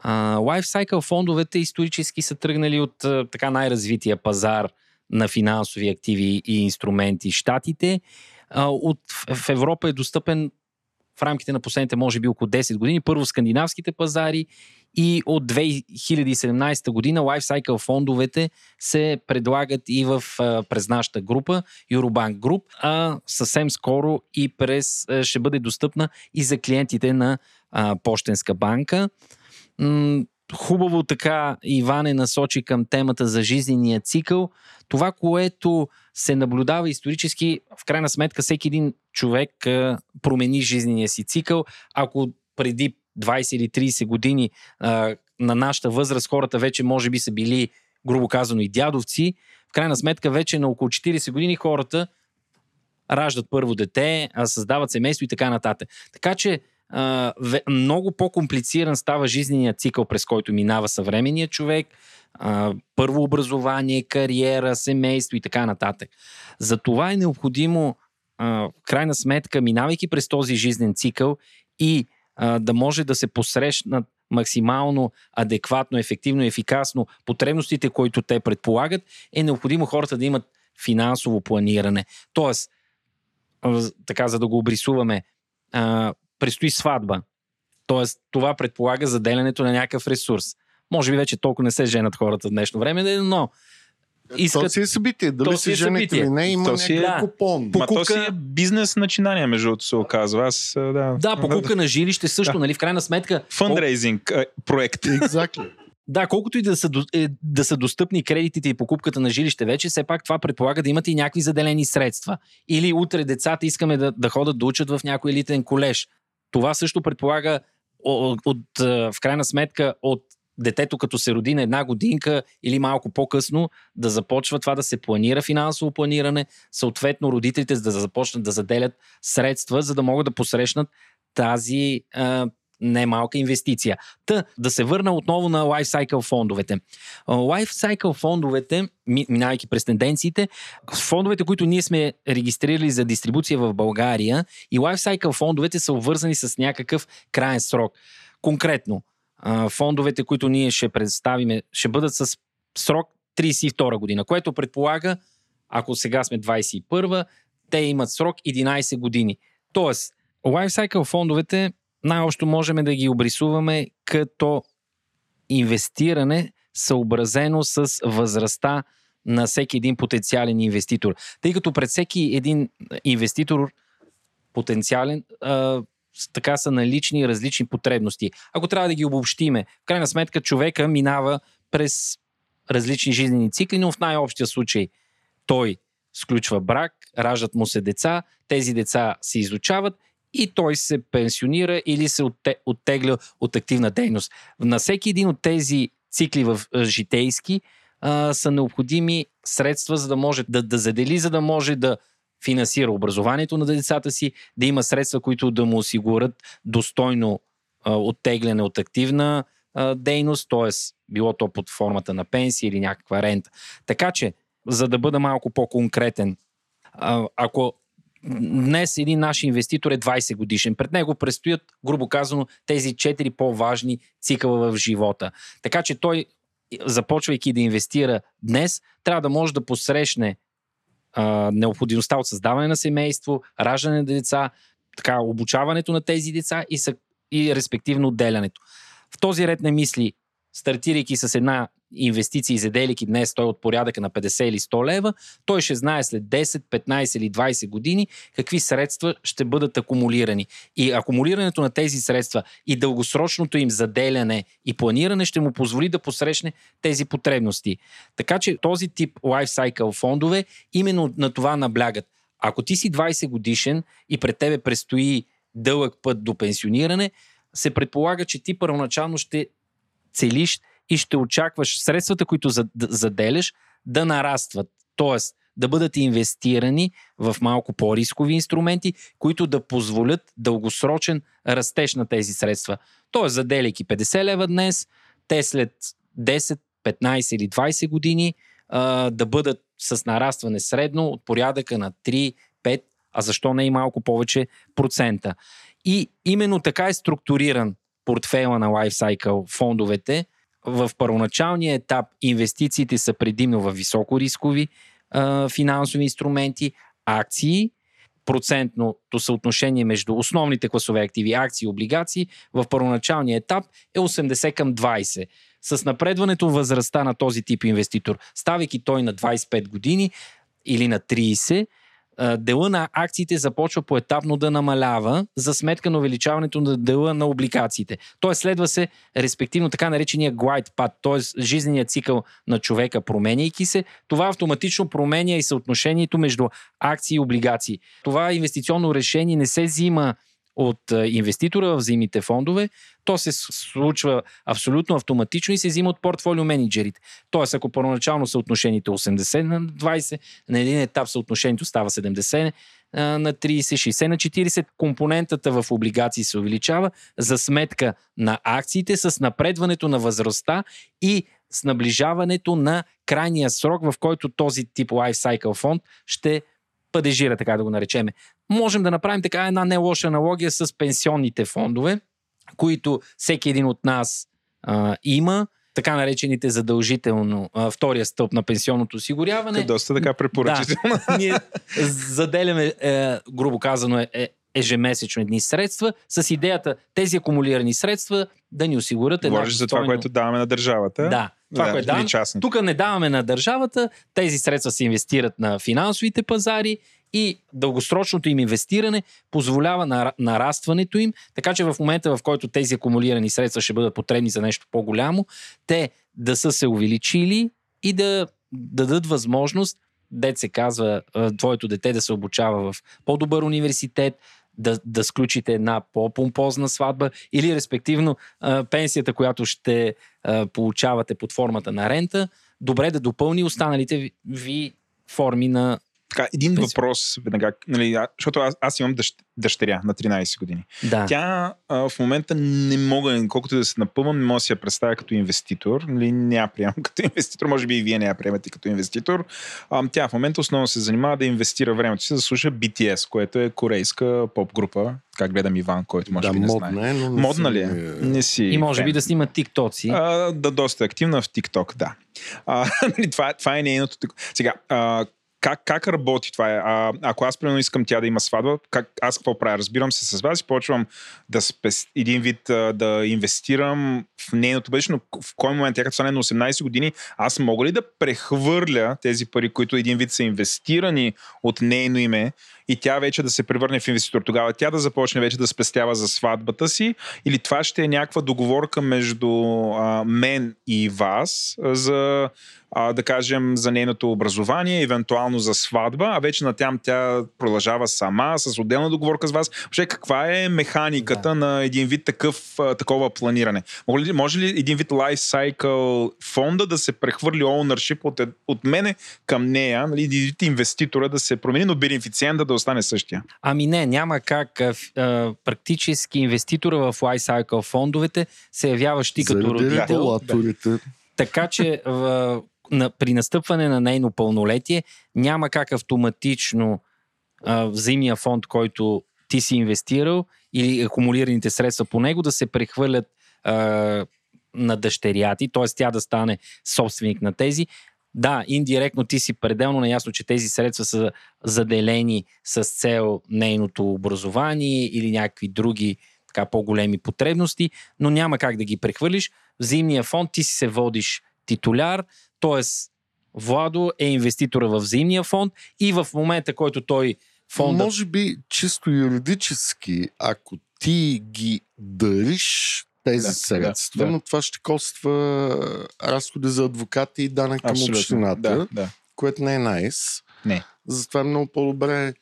Lifecycle фондовете исторически са тръгнали от така най-развития пазар на финансови активи и инструменти Штатите. От, в Европа е достъпен в рамките на последните, може би, около 10 години. Първо скандинавските пазари и от 2017 година Lifecycle фондовете се предлагат и в, през нашата група, Eurobank Group, а съвсем скоро и през ще бъде достъпна и за клиентите на а, Пощенска банка. Хубаво така Иване насочи към темата за жизнения цикъл. Това, което се наблюдава исторически, в крайна сметка всеки един човек промени жизнения си цикъл. Ако преди 20 или 30 години а, на нашата възраст хората вече може би са били, грубо казано, и дядовци, в крайна сметка вече на около 40 години хората раждат първо дете, създават семейство и така нататък. Така че а, много по-комплициран става жизненият цикъл, през който минава съвременният човек. А, първо образование, кариера, семейство и така нататък. За това е необходимо, а, в крайна сметка, минавайки през този жизнен цикъл и да може да се посрещнат максимално адекватно, ефективно и ефикасно потребностите, които те предполагат, е необходимо хората да имат финансово планиране. Тоест, така за да го обрисуваме, а, предстои сватба. Тоест, това предполага заделянето на някакъв ресурс. Може би вече толкова не се женат хората в днешно време, но искат... То си е събитие. Дали То си е жените или не, има То си е- купон. Ма то покупка- си е бизнес начинание, между другото се оказва. Аз, да. Да, покупка на жилище също, Да. нали? В крайна сметка. Фандрейзинг проект. Exactly. Да, колкото и да са, е, да са достъпни кредитите и покупката на жилище вече, все пак това предполага да имате и някакви заделени средства. Или утре децата искаме да, да ходят да учат в някой елитен колеж. Това също предполага от, от, в крайна сметка от детето като се роди на една годинка или малко по-късно да започва това да се планира финансово планиране, съответно родителите да започнат да заделят средства, за да могат да посрещнат тази а, немалка инвестиция. Та, да се върна отново на Lifecycle фондовете. Lifecycle фондовете, ми- минавайки през тенденциите, фондовете, които ние сме регистрирали за дистрибуция в България и Lifecycle фондовете са обвързани с някакъв крайен срок. Конкретно, фондовете, които ние ще представиме, ще бъдат с срок 32 година, което предполага, ако сега сме 21, те имат срок 11 години. Тоест, Lifecycle фондовете най-общо можем да ги обрисуваме като инвестиране съобразено с възрастта на всеки един потенциален инвеститор. Тъй като пред всеки един инвеститор потенциален така са налични различни потребности. Ако трябва да ги обобщиме, в крайна сметка човека минава през различни жизнени цикли, но в най-общия случай той сключва брак, раждат му се деца, тези деца се изучават и той се пенсионира или се отте- оттегля от активна дейност. На всеки един от тези цикли в житейски а, са необходими средства, за да може да, да задели, за да може да финансира образованието на децата си, да има средства, които да му осигурят достойно а, оттегляне от активна а, дейност, т.е. било то под формата на пенсия или някаква рента. Така че, за да бъда малко по-конкретен, А, ако днес един наш инвеститор е 20 годишен. Пред него предстоят, грубо казано, тези 4 по-важни цикъла в живота. Така че той, започвайки да инвестира днес, трябва да може да посрещне а, необходимостта от създаване на семейство, раждане на деца, така, обучаването на тези деца и, са, и респективно отделянето. В този ред на мисли, стартирайки с една инвестиции, заделики днес той е от порядъка на 50 или 100 лева, той ще знае след 10, 15 или 20 години какви средства ще бъдат акумулирани. И акумулирането на тези средства и дългосрочното им заделяне и планиране ще му позволи да посрещне тези потребности. Така че този тип lifecycle фондове именно на това наблягат. Ако ти си 20 годишен и пред тебе предстои дълъг път до пенсиониране, се предполага, че ти първоначално ще целиш и ще очакваш средствата, които заделяш, да нарастват. Тоест, да бъдат инвестирани в малко по-рискови инструменти, които да позволят дългосрочен растеж на тези средства. Тоест, заделяйки 50 лева днес, те след 10, 15 или 20 години а, да бъдат с нарастване средно от порядъка на 3, 5, а защо не и малко повече процента. И именно така е структуриран портфейла на Lifecycle фондовете, в първоначалния етап инвестициите са предимно в високорискови а, финансови инструменти, акции, процентното съотношение между основните класове активи, акции и облигации в първоначалния етап е 80 към 20. С напредването възрастта на този тип инвеститор, ставайки той на 25 години или на 30, дела на акциите започва поетапно да намалява за сметка на увеличаването на дела на облигациите. Тоест следва се респективно така наречения glide path, т.е. жизненият цикъл на човека променяйки се, това автоматично променя и съотношението между акции и облигации. Това инвестиционно решение не се взима от инвеститора в взаимните фондове, то се случва абсолютно автоматично и се взима от портфолио менеджерите. Тоест, ако първоначално съотношението е 80 на 20, на един етап съотношението става 70 на 30, 60 на 40, компонентата в облигации се увеличава за сметка на акциите с напредването на възрастта и с наближаването на крайния срок, в който този тип lifecycle фонд ще падежира, така да го наречеме. Можем да направим така една не лоша аналогия с пенсионните фондове, които всеки един от нас а, има така наречените задължително а, втория стълб на пенсионното осигуряване. Е доста така препоръчително. Да, ние заделяме, е, грубо казано, е, е, ежемесечно едни средства, с идеята тези акумулирани средства да ни осигурят една. Говориш за това, което даваме на държавата. Да, това, да, което даваме. Тук не даваме на държавата, тези средства се инвестират на финансовите пазари и дългосрочното им инвестиране позволява нарастването им, така че в момента, в който тези акумулирани средства ще бъдат потребни за нещо по-голямо, те да са се увеличили и да дадат възможност, дет се казва, твоето дете да се обучава в по-добър университет, да, да сключите една по-помпозна сватба или респективно пенсията, която ще получавате под формата на рента, добре да допълни останалите ви форми на така, един Без... въпрос, веднага, нали, защото аз, аз имам дъщ, дъщеря на 13 години. Да. Тя а, в момента не мога, колкото да се напълвам, не мога да си я представя като инвеститор. Нали, не я приемам като инвеститор, може би и вие не я приемате като инвеститор. А, тя в момента основно се занимава да инвестира времето си, да слуша BTS, което е корейска поп група. Как гледам Иван, който може да, би не модна знае. Е, но не модна си... ли е? Не си. И може би да снима тиктоци. А, да, доста активна в тикток, да. А, нали, това, това е нейното. Сега, а, как, как работи това? Е? А, ако аз примерно искам тя да има сватба, как, аз какво правя? Разбирам се с вас и почвам да спес, един вид да инвестирам в нейното бъдеще, но в кой момент, тя като стане на 18 години, аз мога ли да прехвърля тези пари, които един вид са инвестирани от нейно име и тя вече да се превърне в инвеститор. Тогава тя да започне вече да спестява за сватбата си или това ще е някаква договорка между а, мен и вас за а, да кажем, за нейното образование, евентуално за сватба, а вече на тям тя продължава сама, с отделна договорка с вас. Въобще, каква е механиката да. на един вид такъв, такова планиране? Може ли, може ли един вид life cycle фонда да се прехвърли ownership от, от мене към нея, нали, инвеститора да се промени, но бенефициента да остане същия? Ами не, няма как. А, а, практически инвеститора в life cycle фондовете се явяваш ти като родител. Да. Така че в, на, при настъпване на нейно пълнолетие няма как автоматично а, взаимния фонд, който ти си инвестирал или акумулираните средства по него да се прехвърлят а, на дъщеря ти, т.е. тя да стане собственик на тези. Да, индиректно ти си пределно наясно, че тези средства са заделени с цел нейното образование или някакви други така по-големи потребности, но няма как да ги прехвърлиш. В зимния фонд ти си се водиш титуляр, т.е. Владо е инвеститора в зимния фонд и в момента, който той фонда... Може би чисто юридически, ако ти ги дариш тези Да, средства, да, да. но това ще коства разходи за адвокати и данък към общината, Да, да. което не е найс. Не. Затова е много по-добре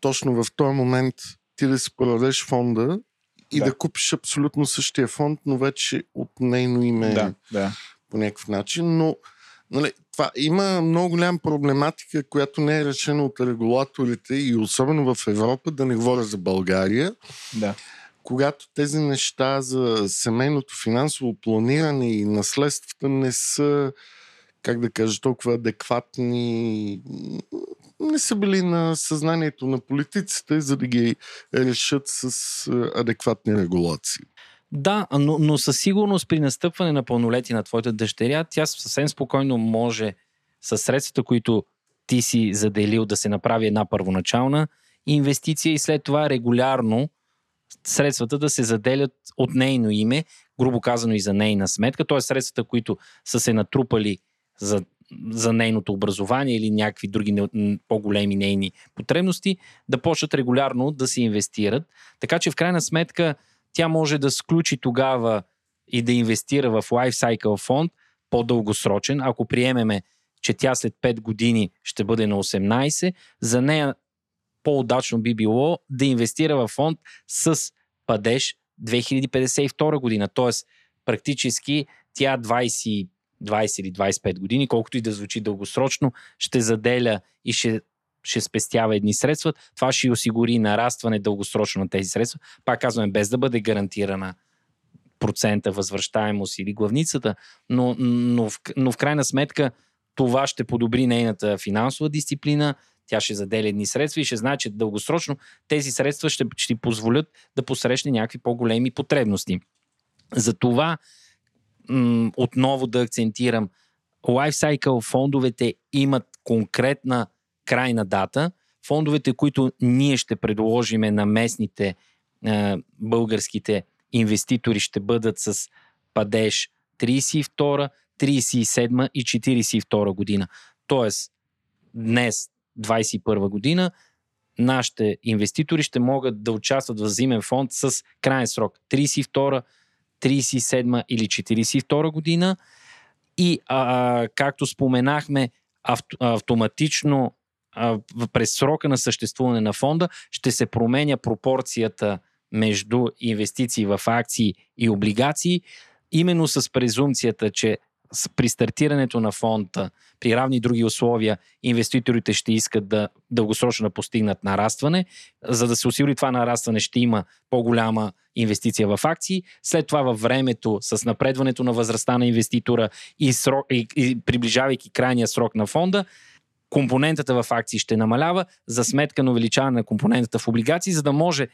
точно в този момент ти да си продадеш фонда и да. Да. да купиш абсолютно същия фонд, но вече от нейно име Да, да. по някакъв начин. Но нали, това има много голяма проблематика, която не е решена от регулаторите и особено в Европа, да не говоря за България, да. Когато тези неща за семейното финансово планиране и наследствата не са, как да кажа, толкова адекватни, не са били на съзнанието на политиците, за да ги решат с адекватни регулации. Да, но, но със сигурност при настъпване на пълнолетие на твоята дъщеря, тя съвсем спокойно може със средствата, които ти си заделил да се направи една първоначална инвестиция и след това регулярно средствата да се заделят от нейно име, грубо казано и за нейна сметка, т.е. средствата, които са се натрупали за, за нейното образование или някакви други не- по-големи нейни потребности, да почнат регулярно да се инвестират. Така че в крайна сметка тя може да сключи тогава и да инвестира в Lifecycle фонд по-дългосрочен, ако приемеме, че тя след 5 години ще бъде на 18, за нея по-удачно би било да инвестира в фонд с падеж 2052 година. Тоест, практически тя 20, 20 или 25 години, колкото и да звучи дългосрочно, ще заделя и ще, ще спестява едни средства. Това ще осигури нарастване дългосрочно на тези средства. Пак казваме, без да бъде гарантирана процента възвръщаемост или главницата, но, но, в, но в крайна сметка това ще подобри нейната финансова дисциплина, тя ще заделя едни средства и ще знае, че дългосрочно тези средства ще, ще ти позволят да посрещне някакви по-големи потребности. Затова м- отново да акцентирам, Lifecycle фондовете имат конкретна крайна дата. Фондовете, които ние ще предложиме на местните е, българските инвеститори ще бъдат с падеж 32, 37 и 42 година. Тоест, днес, 21 година, нашите инвеститори ще могат да участват в зимен фонд с крайен срок 32, 37 или 42 година. И а, както споменахме, авто, автоматично а, през срока на съществуване на фонда ще се променя пропорцията между инвестиции в акции и облигации, именно с презумцията, че при стартирането на фонда, при равни други условия, инвеститорите ще искат да дългосрочно да постигнат нарастване. За да се осигури това нарастване, ще има по-голяма инвестиция в акции. След това във времето, с напредването на възрастта на инвеститора и, срок, и, и приближавайки крайния срок на фонда, компонентата в акции ще намалява за сметка на увеличаване на компонентата в облигации, за да може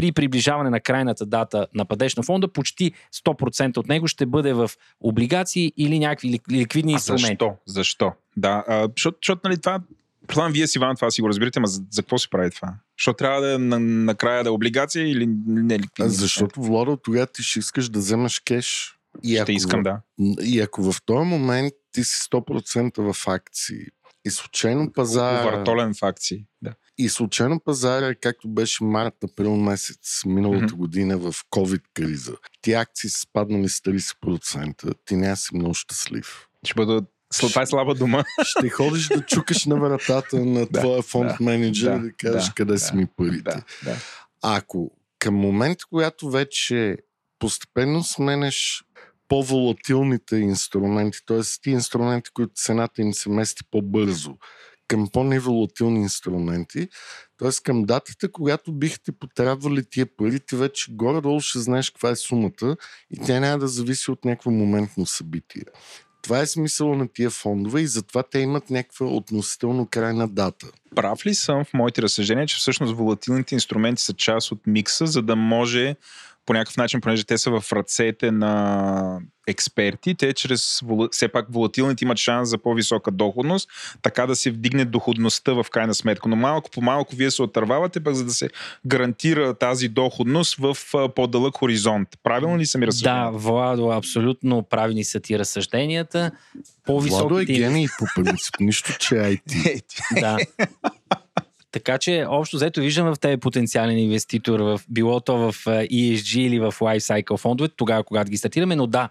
при приближаване на крайната дата на падеж на фонда, почти 100% от него ще бъде в облигации или някакви лик- ликвидни А инструменти. защо? Защо? Да, а, защото, защото нали, това, предполагам, вие си Иван, това си го разбирате, ама за, за какво се прави това? Защото трябва да е на, накрая да е облигация или не ликвидни? А Защото, Владо, тогава ти ще искаш да вземеш кеш. И Ще ако искам, да. И ако в този момент ти си 100% в акции и случайно пазара... Вартолен в акции. Да. И случайно пазара, както беше март, април месец миналата Мгм. година в COVID криза, ти акции са спаднали с 30%, ти няма си много щастлив. Ще бъда... Това е слаба дума. Ще ходиш да чукаш на вратата на твоя фонд да, менеджер да, и да кажеш да, къде да, са ми парите. да, да. Ако към момента, когато вече постепенно сменеш по-волатилните инструменти, т.е. ти инструменти, които цената им се мести по-бързо, към по-неволатилни инструменти, т.е. към датата, когато бихте потребвали тия пари, ти вече горе-долу ще знаеш каква е сумата и тя няма да зависи от някакво моментно събитие. Това е смисъла на тия фондове и затова те имат някаква относително крайна дата. Прав ли съм в моите разсъждения, че всъщност волатилните инструменти са част от микса, за да може по някакъв начин, понеже те са в ръцете на експерти, те чрез все пак волатилните имат шанс за по-висока доходност, така да се вдигне доходността в крайна сметка. Но малко по малко вие се отървавате, пък за да се гарантира тази доходност в по-дълъг хоризонт. Правилно ли са ми разсъждения? Да, Владо, абсолютно правилни са ти разсъжденията. По-високите... Владо е гений по принцип, нищо, че е IT. да. Така че, общо взето, виждаме в тебе потенциален инвеститор, в, било то в ESG или в Lifecycle фондове, тогава, когато ги стартираме, но да,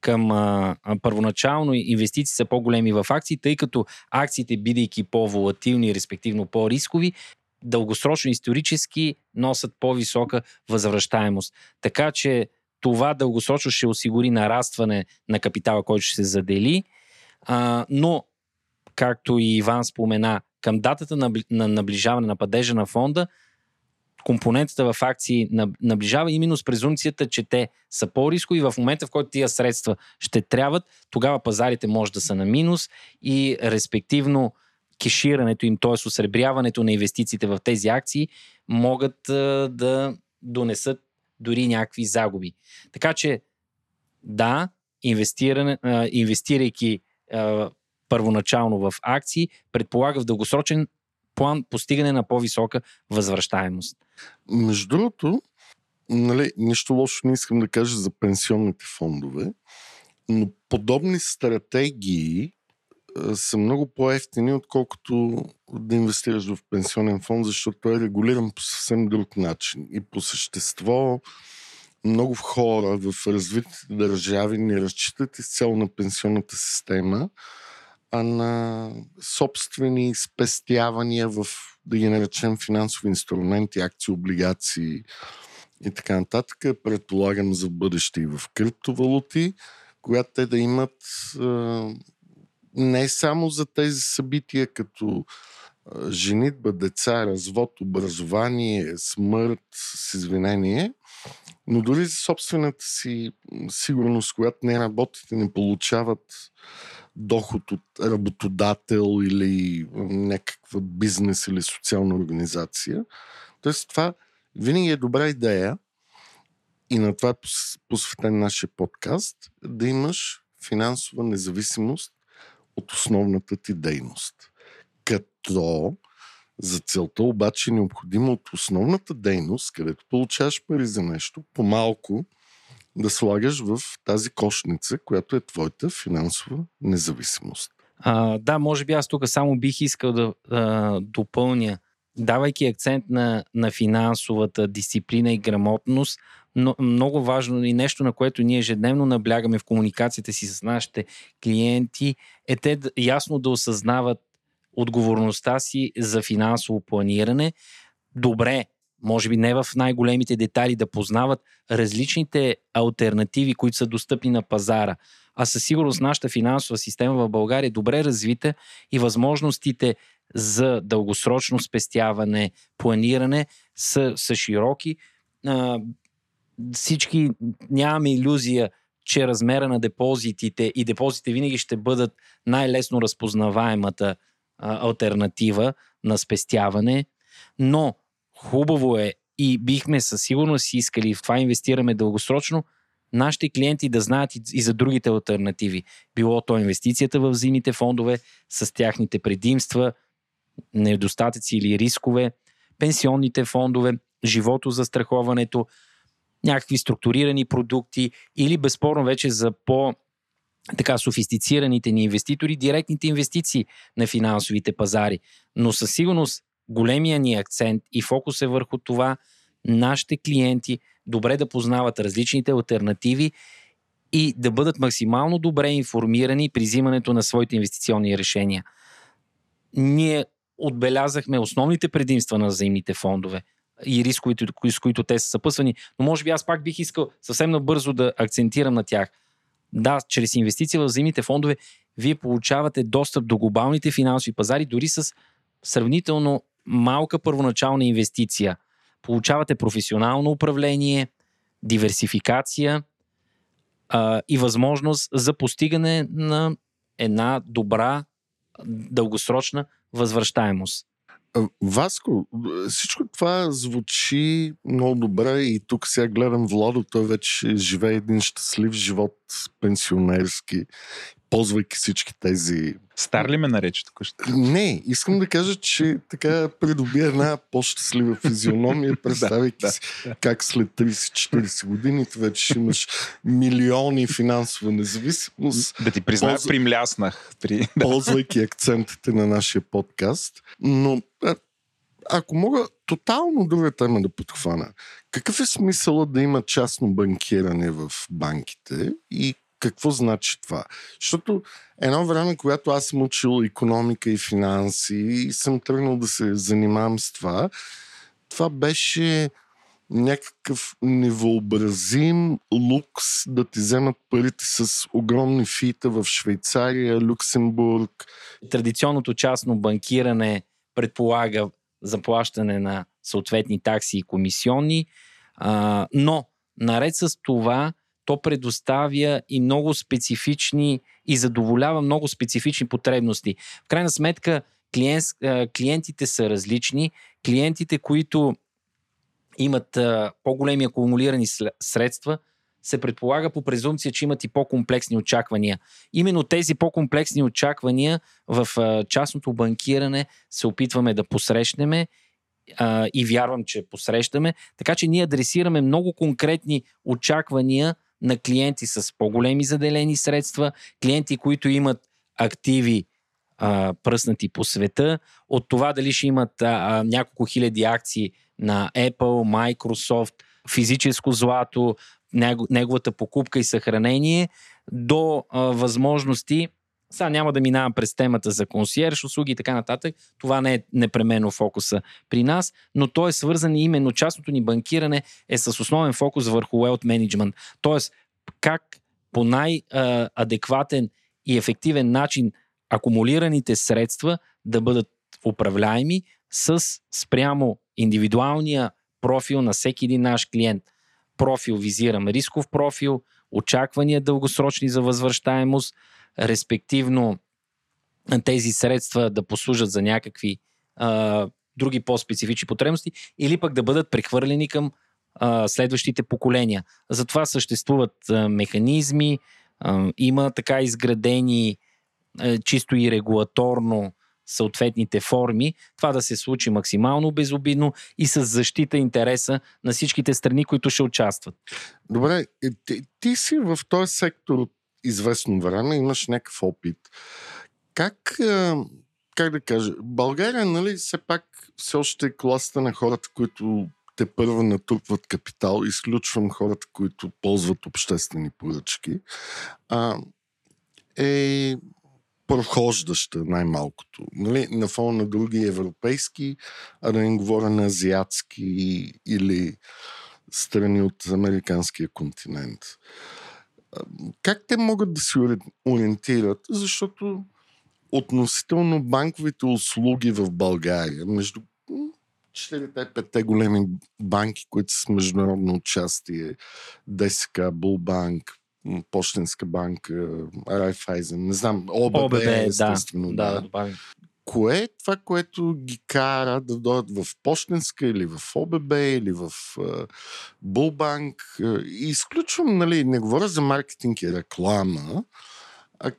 към а, първоначално инвестиции са по-големи в акции, тъй като акциите, бидейки по-волатилни, респективно по-рискови, дългосрочно исторически носят по-висока възвръщаемост. Така че това дългосрочно ще осигури нарастване на капитала, който ще се задели, а, но, както и Иван спомена, към датата на, на наближаване на падежа на фонда, компонентата в акции наближава именно с презумцията, че те са по-рискови. В момента, в който тия средства ще трябват, тогава пазарите може да са на минус и респективно кеширането им, т.е. осребряването на инвестициите в тези акции, могат да донесат дори някакви загуби. Така че, да, инвестирайки първоначално в акции, предполага в дългосрочен план постигане на по-висока възвръщаемост. Между другото, нали, нищо лошо не искам да кажа за пенсионните фондове, но подобни стратегии са много по-ефтини, отколкото да инвестираш в пенсионен фонд, защото той е регулиран по съвсем друг начин. И по същество много хора в развитите държави не разчитат изцяло на пенсионната система, а на собствени спестявания в, да ги наречем, финансови инструменти, акции, облигации и така нататък. Предполагам за бъдеще и в криптовалути, когато те да имат не само за тези събития, като женитба, деца, развод, образование, смърт, с извинение, но дори за собствената си сигурност, когато не работите, не получават доход от работодател или някаква бизнес или социална организация. Тоест това винаги е добра идея и на това е посветен нашия подкаст, да имаш финансова независимост от основната ти дейност. Като за целта обаче е необходимо от основната дейност, където получаваш пари за нещо, по-малко да слагаш в тази кошница, която е твоята финансова независимост. А, да, може би аз тук само бих искал да а, допълня, давайки акцент на, на финансовата дисциплина и грамотност, но много важно и нещо, на което ние ежедневно наблягаме в комуникацията си с нашите клиенти, е те ясно да осъзнават отговорността си за финансово планиране. Добре, може би не в най-големите детайли, да познават различните альтернативи, които са достъпни на пазара. А със сигурност нашата финансова система в България е добре развита и възможностите за дългосрочно спестяване, планиране са, са широки. А, всички нямаме иллюзия, че размера на депозитите и депозитите винаги ще бъдат най-лесно разпознаваемата а, альтернатива на спестяване, но хубаво е и бихме със сигурност си искали в това инвестираме дългосрочно, нашите клиенти да знаят и за другите альтернативи. Било то инвестицията в зимните фондове с тяхните предимства, недостатъци или рискове, пенсионните фондове, живото застраховането, някакви структурирани продукти или безспорно вече за по- така софистицираните ни инвеститори, директните инвестиции на финансовите пазари. Но със сигурност големия ни акцент и фокус е върху това нашите клиенти добре да познават различните альтернативи и да бъдат максимално добре информирани при взимането на своите инвестиционни решения. Ние отбелязахме основните предимства на взаимните фондове и рисковите, с които те са съпъсвани, но може би аз пак бих искал съвсем набързо да акцентирам на тях. Да, чрез инвестиции в взаимните фондове вие получавате достъп до глобалните финансови пазари дори с сравнително малка първоначална инвестиция. Получавате професионално управление, диверсификация а, и възможност за постигане на една добра, дългосрочна възвръщаемост. Васко, всичко това звучи много добре и тук сега гледам Владо, той вече живее един щастлив живот пенсионерски ползвайки всички тези... Стар ли ме нарече тук? Не, искам да кажа, че така придоби една по-щастлива физиономия, представяйки да, си да. как след 30-40 години ти вече имаш милиони финансова независимост. Да ти призная, ползва... примляснах. При... Ползвайки акцентите на нашия подкаст. Но ако мога тотално друга тема да подхвана. Какъв е смисълът да има частно банкиране в банките и какво значи това? Защото едно време, когато аз съм учил економика и финанси и съм тръгнал да се занимавам с това, това беше някакъв невъобразим лукс да ти вземат парите с огромни фита в Швейцария, Люксембург. Традиционното частно банкиране предполага заплащане на съответни такси и комисионни, а, но наред с това то предоставя и много специфични и задоволява много специфични потребности. В крайна сметка, клиент, клиентите са различни. Клиентите, които имат по-големи акумулирани средства, се предполага по презумпция, че имат и по-комплексни очаквания. Именно тези по-комплексни очаквания в частното банкиране се опитваме да посрещнеме и вярвам, че посрещаме. Така че ние адресираме много конкретни очаквания на клиенти с по-големи заделени средства, клиенти, които имат активи а, пръснати по света, от това дали ще имат а, а, няколко хиляди акции на Apple, Microsoft, физическо злато, неговата покупка и съхранение, до а, възможности сега няма да минавам през темата за консьерж, услуги и така нататък. Това не е непременно фокуса при нас, но то е свързан именно частното ни банкиране е с основен фокус върху wealth management. Тоест, как по най-адекватен и ефективен начин акумулираните средства да бъдат управляеми с спрямо индивидуалния профил на всеки един наш клиент. Профил визирам рисков профил, очаквания дългосрочни за възвръщаемост, респективно тези средства да послужат за някакви а, други по-специфични потребности или пък да бъдат прехвърлени към а, следващите поколения. Затова съществуват а, механизми, а, има така изградени а, чисто и регулаторно съответните форми, това да се случи максимално безобидно и с защита интереса на всичките страни, които ще участват. Добре, ти, ти си в този сектор от известно време, имаш някакъв опит. Как, как да кажа, България, нали, все пак все още е класата на хората, които те първо натрупват капитал, изключвам хората, които ползват обществени поръчки, а, е прохождаща най-малкото. Нали? На фона на други европейски, а да не говоря на азиатски или страни от американския континент как те могат да се ориентират? Защото относително банковите услуги в България, между 4-5 големи банки, които са с международно участие, ДСК, Булбанк, Почтенска банка, Райфайзен, не знам, ОББ, ОББ естествено. Да, да, да, Кое е това, което ги кара да дойдат в Почтенска или в ОББ или в Булбанк? изключвам, нали, не говоря за маркетинг и реклама, а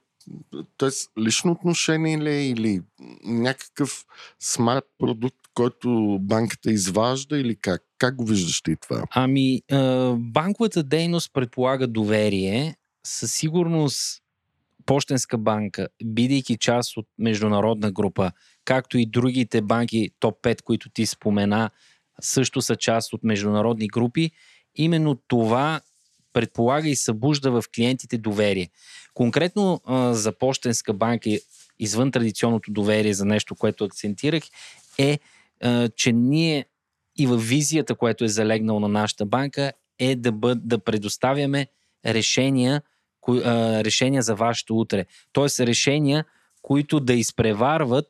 т.е. лично отношение ли е или някакъв смарт продукт, който банката изважда или как? Как го виждаш ти това? Ами, банковата дейност предполага доверие. Със сигурност Пощенска банка, бидейки част от международна група, както и другите банки, топ 5, които ти спомена, също са част от международни групи, именно това предполага и събужда в клиентите доверие. Конкретно а, за Пощенска банка, извън традиционното доверие за нещо, което акцентирах, е, а, че ние и в визията, което е залегнало на нашата банка, е да, бъд, да предоставяме решения, решения за вашето утре. Тоест решения, които да изпреварват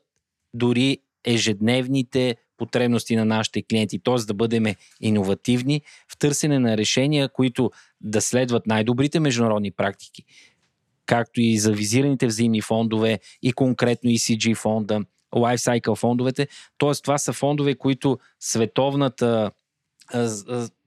дори ежедневните потребности на нашите клиенти, т.е. да бъдем иновативни в търсене на решения, които да следват най-добрите международни практики, както и за визираните взаимни фондове и конкретно ECG фонда, Lifecycle фондовете. Т.е. това са фондове, които световната,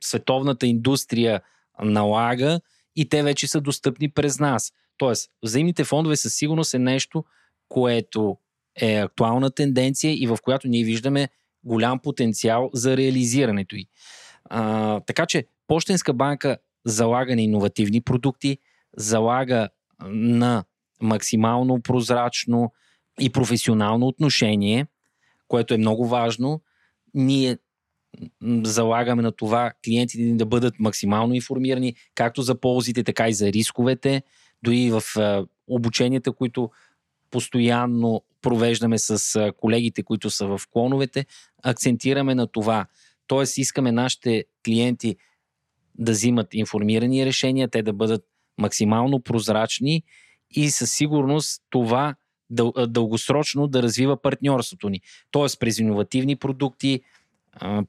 световната индустрия налага и те вече са достъпни през нас. Тоест, взаимните фондове със сигурност е нещо, което е актуална тенденция и в която ние виждаме голям потенциал за реализирането й. А, така че Пощенска банка залага на иновативни продукти, залага на максимално прозрачно и професионално отношение, което е много важно. Ние залагаме на това клиентите ни да бъдат максимално информирани, както за ползите, така и за рисковете, дори в обученията, които постоянно провеждаме с колегите, които са в клоновете, акцентираме на това. Тоест, искаме нашите клиенти да взимат информирани решения, те да бъдат максимално прозрачни и със сигурност това дъл, дългосрочно да развива партньорството ни. Тоест, през иновативни продукти,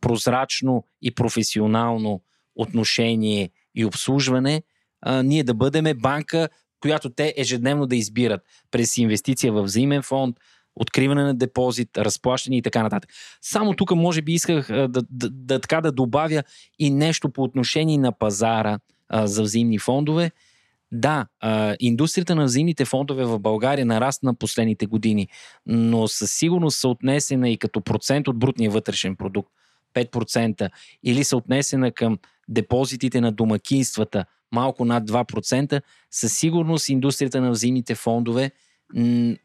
прозрачно и професионално отношение и обслужване, ние да бъдеме банка, която те ежедневно да избират през инвестиция в взаимен фонд, откриване на депозит, разплащане и така нататък. Само тук може би исках да, да, да, така да добавя и нещо по отношение на пазара а, за взаимни фондове. Да, индустрията на взаимните фондове в България нарасна последните години, но със сигурност са отнесена и като процент от брутния вътрешен продукт 5% или са отнесена към депозитите на домакинствата малко над 2%, със сигурност индустрията на взаимните фондове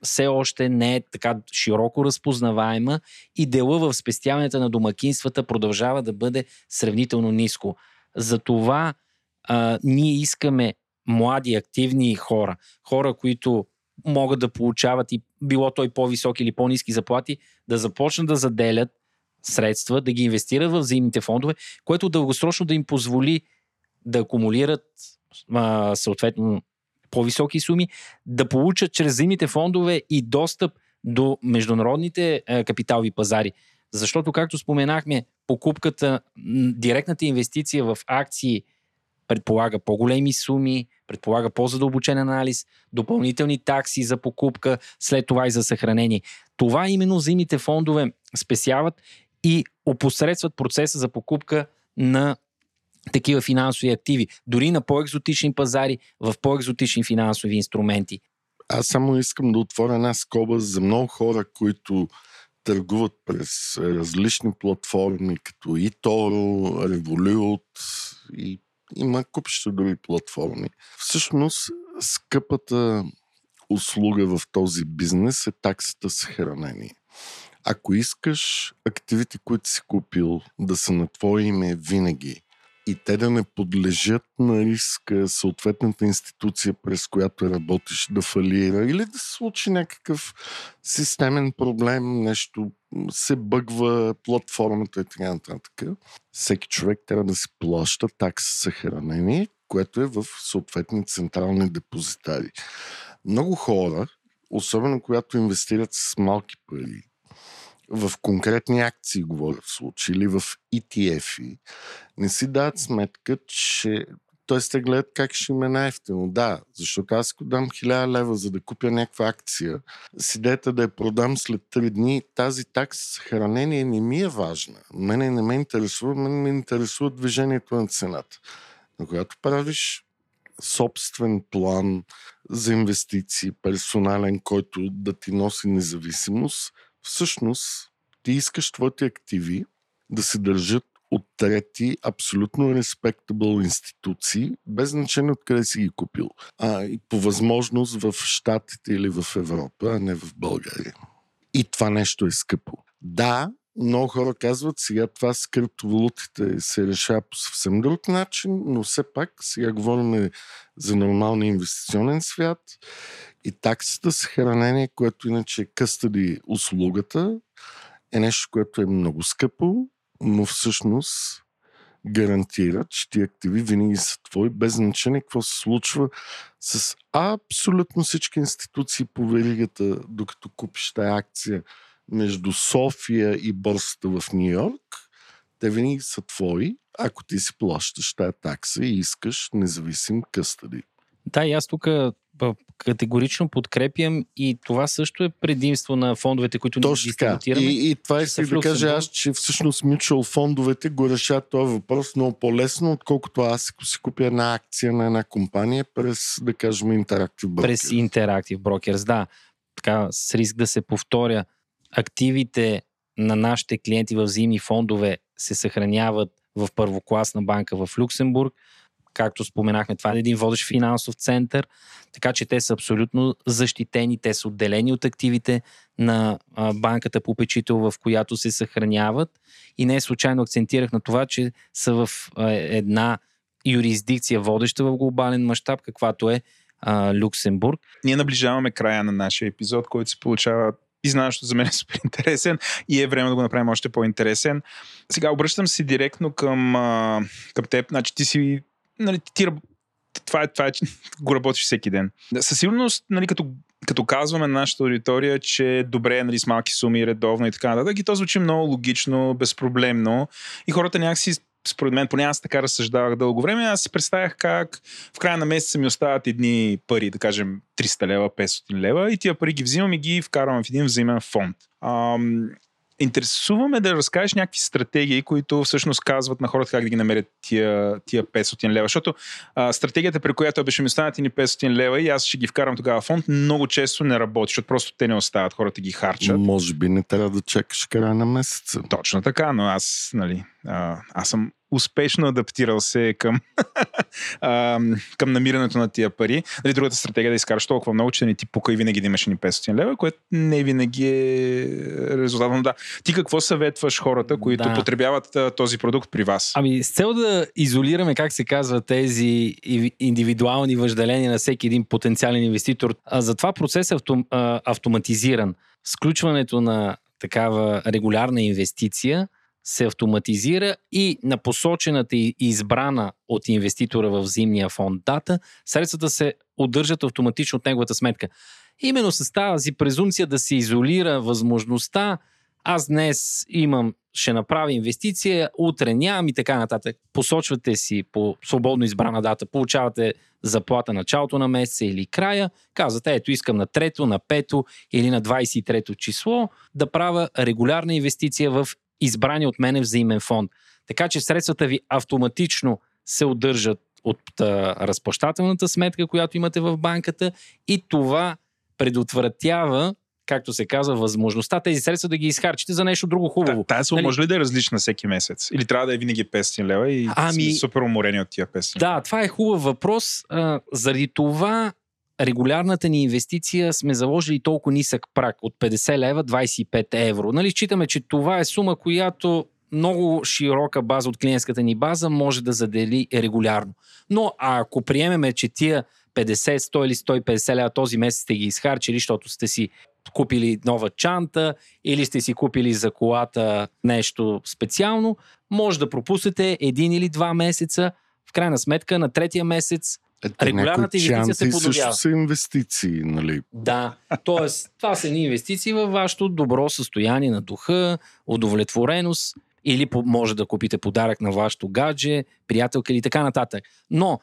все още не е така широко разпознаваема и дела в спестяването на домакинствата продължава да бъде сравнително ниско. Затова а, ние искаме млади, активни хора, хора, които могат да получават и било той по-високи или по-низки заплати, да започнат да заделят средства, да ги инвестират в взаимните фондове, което дългосрочно да им позволи да акумулират а, съответно по-високи суми, да получат чрез взаимните фондове и достъп до международните а, капиталови пазари. Защото, както споменахме, покупката, директната инвестиция в акции предполага по-големи суми, предполага по-задълбочен анализ, допълнителни такси за покупка, след това и за съхранение. Това именно взаимните фондове спесяват и опосредстват процеса за покупка на такива финансови активи, дори на по-екзотични пазари, в по-екзотични финансови инструменти. Аз само искам да отворя една скоба за много хора, които търгуват през различни платформи, като eToro, Revolut и има купища други платформи. Всъщност, скъпата услуга в този бизнес е таксата съхранение. Ако искаш активите, които си купил, да са на твое име винаги и те да не подлежат на риска съответната институция, през която работиш, да фалира или да се случи някакъв системен проблем, нещо се бъгва платформата и така нататък. Всеки човек трябва да си плаща такса съхранение, което е в съответни централни депозитари. Много хора, особено когато инвестират с малки пари, в конкретни акции, говоря в случай, или в ETF-и, не си дават сметка, че т.е. те гледат как ще им е най-ефтино. Да, защото аз ако дам 1000 лева за да купя някаква акция, с идеята да я продам след 3 дни, тази такса хранение не ми е важна. Мене не ме интересува, мен ме интересува движението на цената. Но когато правиш собствен план за инвестиции, персонален, който да ти носи независимост, всъщност ти искаш твоите активи да се държат от трети, абсолютно respectable институции, без значение откъде си ги купил. А и по възможност в Штатите или в Европа, а не в България. И това нещо е скъпо. Да, много хора казват, сега това с криптовалутите се решава по съвсем друг начин, но все пак сега говорим за нормалния инвестиционен свят и таксата съхранение, което иначе е къстъди услугата, е нещо, което е много скъпо, но всъщност гарантира, че ти активи винаги са твои, без значение какво се случва с абсолютно всички институции по веригата, докато купиш тази акция между София и борсата в Нью Йорк, те винаги са твои, ако ти си плащаш тая такса и искаш независим къстъди. Да, и аз тук категорично подкрепям и това също е предимство на фондовете, които Точно така. И, и това исках да кажа аз, че всъщност mutual фондовете го решават този въпрос много по-лесно, отколкото аз ако си купя една акция на една компания през, да кажем, Interactive Brokers. През Interactive Brokers, да. Така, с риск да се повторя, активите на нашите клиенти в взаимни фондове се съхраняват в първокласна банка в Люксембург, както споменахме, това е един водещ финансов център, така че те са абсолютно защитени, те са отделени от активите на банката попечител, в която се съхраняват и не случайно акцентирах на това, че са в една юрисдикция водеща в глобален мащаб, каквато е а, Люксембург. Ние наближаваме края на нашия епизод, който се получава и че за мен е супер интересен и е време да го направим още по-интересен. Сега обръщам се директно към, към теб. Значи ти си нали, ти, това е, това е, го работиш всеки ден. Със сигурност, нали, като, като казваме на нашата аудитория, че е добре нали, с малки суми, редовно и така нататък, и то звучи много логично, безпроблемно. И хората някакси според мен, поне аз така разсъждавах дълго време, аз си представях как в края на месеца ми остават едни пари, да кажем 300 лева, 500 лева и тия пари ги взимам и ги вкарвам в един взаимен фонд. Ам, интересуваме да разкажеш някакви стратегии, които всъщност казват на хората как да ги намерят тия, тия 500 лева. Защото а, стратегията, при която беше ми останат ни 500 лева и аз ще ги вкарам тогава в фонд, много често не работи, защото просто те не остават, хората ги харчат. Може би не трябва да чакаш края на месеца. Точно така, но аз, нали, а, аз съм успешно адаптирал се към, към намирането на тия пари. Дали другата стратегия е да изкараш толкова много, че не ти пука и винаги да имаш ни 500 лева, което не винаги е резултатно. Да. Ти какво съветваш хората, които да. потребяват този продукт при вас? Ами, с цел да изолираме, как се казва, тези индивидуални въжделения на всеки един потенциален инвеститор, а затова процесът е автом, а, автоматизиран. Сключването на такава регулярна инвестиция – се автоматизира и на посочената и избрана от инвеститора в зимния фонд дата, средствата се удържат автоматично от неговата сметка. Именно с тази презумпция да се изолира възможността аз днес имам, ще направя инвестиция, утре нямам и така нататък. Посочвате си по свободно избрана дата, получавате заплата началото на месеца или края, казвате, ето искам на трето, на пето или на 23-то число да правя регулярна инвестиция в избрани от мене взаимен фонд. Така че средствата ви автоматично се удържат от а, разплащателната сметка, която имате в банката и това предотвратява както се казва, възможността тези средства да ги изхарчите за нещо друго хубаво. Та, тая сума нали? може ли да е различна всеки месец? Или трябва да е винаги 500 лева и ами, супер уморени от тия 500 Да, това е хубав въпрос. А, заради това регулярната ни инвестиция сме заложили толкова нисък прак от 50 лева 25 евро. Нали, считаме, че това е сума, която много широка база от клиентската ни база може да задели регулярно. Но ако приемеме, че тия 50, 100 или 150 лева този месец сте ги изхарчили, защото сте си купили нова чанта или сте си купили за колата нещо специално, може да пропуснете един или два месеца. В крайна сметка на третия месец ето, Регулярната инвестиция се подобява. също са инвестиции, нали? Да, т.е. това са ни инвестиции във вашето добро състояние на духа, удовлетвореност или може да купите подарък на вашето гадже, приятелка или така нататък. Но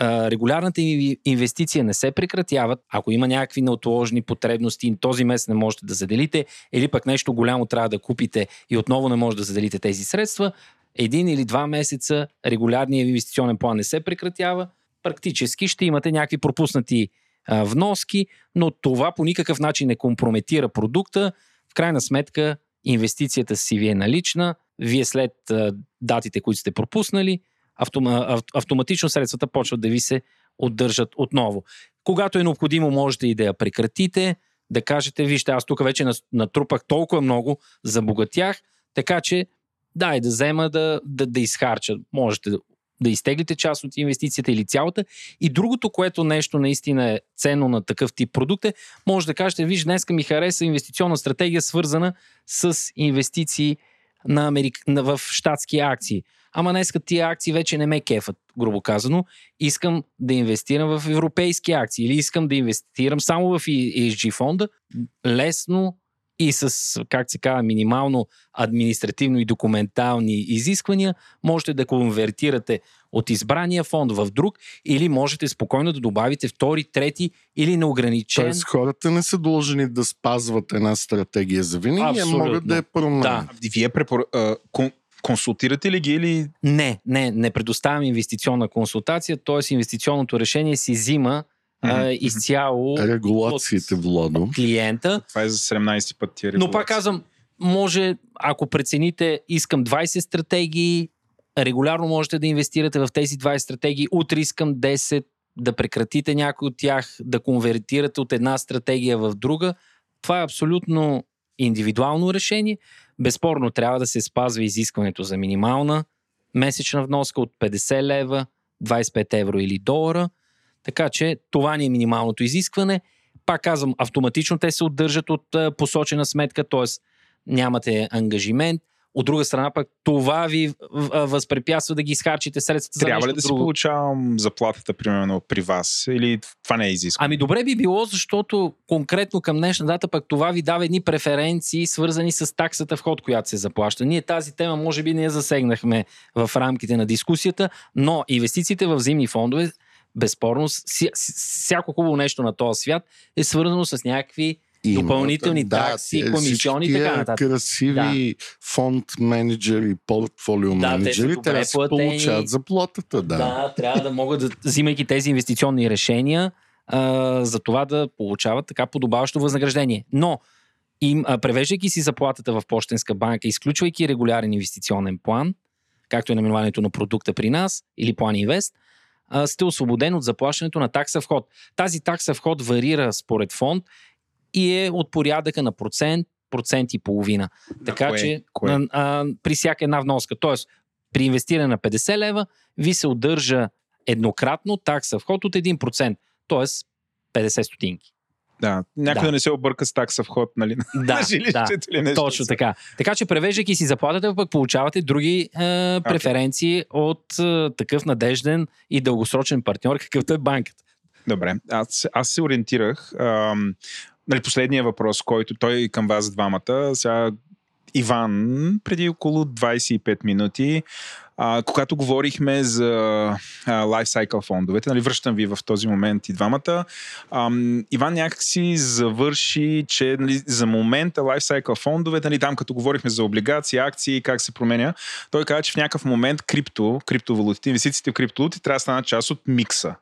регулярната инвестиция не се прекратяват, ако има някакви неотложни потребности, този месец не можете да заделите, или пък нещо голямо трябва да купите и отново не може да заделите тези средства, един или два месеца регулярният инвестиционен план не се прекратява, практически ще имате някакви пропуснати а, вноски, но това по никакъв начин не компрометира продукта. В крайна сметка инвестицията си ви е налична, вие след а, датите, които сте пропуснали, автома, автоматично средствата почват да ви се отдържат отново. Когато е необходимо, можете и да я прекратите, да кажете, вижте, аз тук вече натрупах толкова много, забогатях, така че дай да взема да, да, да изхарча. Можете да изтеглите част от инвестицията или цялата. И другото, което нещо наистина е ценно на такъв тип продукт е, може да кажете, виж, днеска ми хареса инвестиционна стратегия, свързана с инвестиции на Америк... в щатски акции. Ама днеска тия акции вече не ме кефат, грубо казано. Искам да инвестирам в европейски акции или искам да инвестирам само в ESG фонда. Лесно и с, как се казва, минимално административно и документални изисквания, можете да конвертирате от избрания фонд в друг или можете спокойно да добавите втори, трети или неограничен. Тоест хората не са должни да спазват една стратегия за винаги, а могат да я променят. Да. Вие препор... консултирате ли ги или... Не, не, не предоставям инвестиционна консултация, т.е. инвестиционното решение си взима а, изцяло Регулациите, от, Владо. от клиента. Това е за 17 път тия Но пак казвам, може, ако прецените, искам 20 стратегии, регулярно можете да инвестирате в тези 20 стратегии, утре искам 10, да прекратите някой от тях, да конвертирате от една стратегия в друга. Това е абсолютно индивидуално решение. Безспорно трябва да се спазва изискването за минимална месечна вноска от 50 лева, 25 евро или долара. Така че това ни е минималното изискване. Пак казвам, автоматично те се отдържат от посочена сметка, т.е. нямате ангажимент. От друга страна пък това ви възпрепятства да ги изхарчите средствата Трябва за ли да друго. си получавам заплатата, примерно, при вас? Или това не е изискване? Ами добре би било, защото конкретно към днешна дата пък това ви дава едни преференции, свързани с таксата вход, която се заплаща. Ние тази тема може би не я засегнахме в рамките на дискусията, но инвестициите в зимни фондове, безспорно, ся- всяко хубаво нещо на този свят е свързано с някакви Има, Допълнителни такси, те- комисиони и така нататък. красиви фонд менеджери, портфолио Да, те менеджери, добре трябва да си получават заплатата. Да. Да, трябва да могат да, взимайки тези инвестиционни решения, а, за това да получават така подобаващо възнаграждение. Но, им, а, превеждайки си заплатата в почтенска банка, изключвайки регулярен инвестиционен план, както е наименованието на продукта при нас, или план инвест, а, сте освободен от заплащането на такса вход. Тази такса вход варира според фонд и е от порядъка на процент, процент и половина. Така кое? че Кое? а, а, при всяка една вноска, т.е. при инвестиране на 50 лева, ви се удържа еднократно такса вход от 1%, т.е. 50 стотинки. Да, някой Да. да. не се обърка с такса вход, нали? Да, на жилището или нещо. Точно така. Така че превеждайки си заплатата, пък получавате други е, преференции от е, такъв надежден и дългосрочен партньор, какъвто е банката. Добре, аз, аз се ориентирах. Ам, нали, последния въпрос, който той към вас двамата, сега Иван, преди около 25 минути, а, когато говорихме за а, lifecycle фондовете, нали, връщам ви в този момент и двамата, ам, Иван някакси завърши, че нали, за момента lifecycle фондовете, нали, там като говорихме за облигации, акции, как се променя, той каза, че в някакъв момент крипто, криптовалутите, инвестициите в криптовалути трябва да станат част от микса.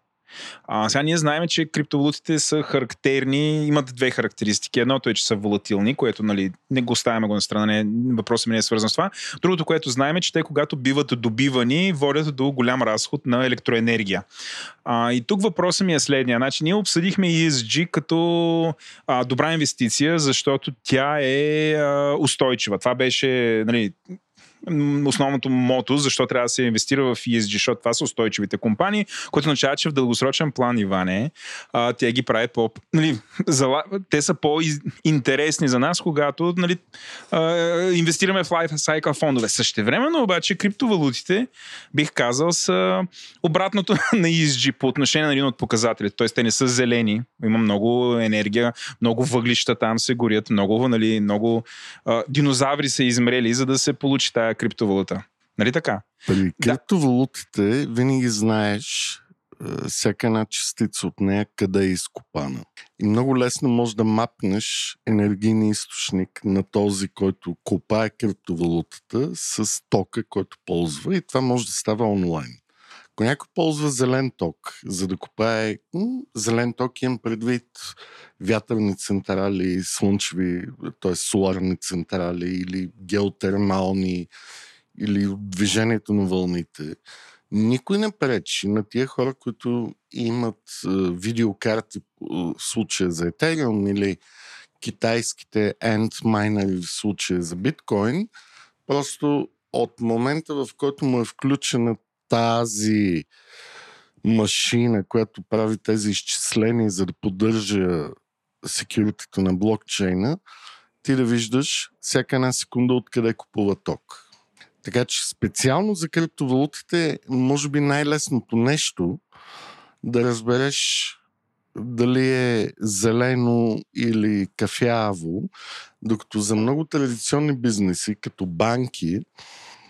А, сега ние знаем, че криптовалутите са характерни, имат две характеристики. Едното е, че са волатилни, което нали, не го оставяме го на страна, не, въпросът ми не е свързан с това. Другото, което знаем е, че те когато биват добивани, водят до голям разход на електроенергия. А, и тук въпросът ми е следния. Значи, ние обсъдихме ESG като а, добра инвестиция, защото тя е а, устойчива. Това беше нали, основното мото, защо трябва да се инвестира в ESG, защото това са устойчивите компании, което означава, че в дългосрочен план, Иване, а, те ги правят по... Нали, зала, те са по-интересни за нас, когато нали, а, инвестираме в Life Cycle фондове. Същевременно обаче криптовалутите, бих казал, са обратното на ESG по отношение на един от показателите. Тоест, те не са зелени, има много енергия, много въглища там се горят, много, нали, много а, динозаври са измрели, за да се получи тая криптовалута. Нали така? При криптовалутите винаги знаеш е, всяка една частица от нея къде е изкопана. И много лесно можеш да мапнеш енергийния източник на този, който копае криптовалутата с тока, който ползва и това може да става онлайн. Ако някой ползва зелен ток, за да копае зелен ток, имам предвид вятърни централи, слънчеви, т.е. соларни централи или геотермални или движението на вълните. Никой не пречи на тия хора, които имат видеокарти в случая за Ethereum или китайските Antminer в случая за биткоин, просто от момента, в който му е включена тази машина, която прави тези изчисления, за да поддържа секюритито на блокчейна, ти да виждаш всяка една секунда откъде купува ток. Така че специално за криптовалутите, може би най-лесното нещо да разбереш дали е зелено или кафяво, докато за много традиционни бизнеси, като банки,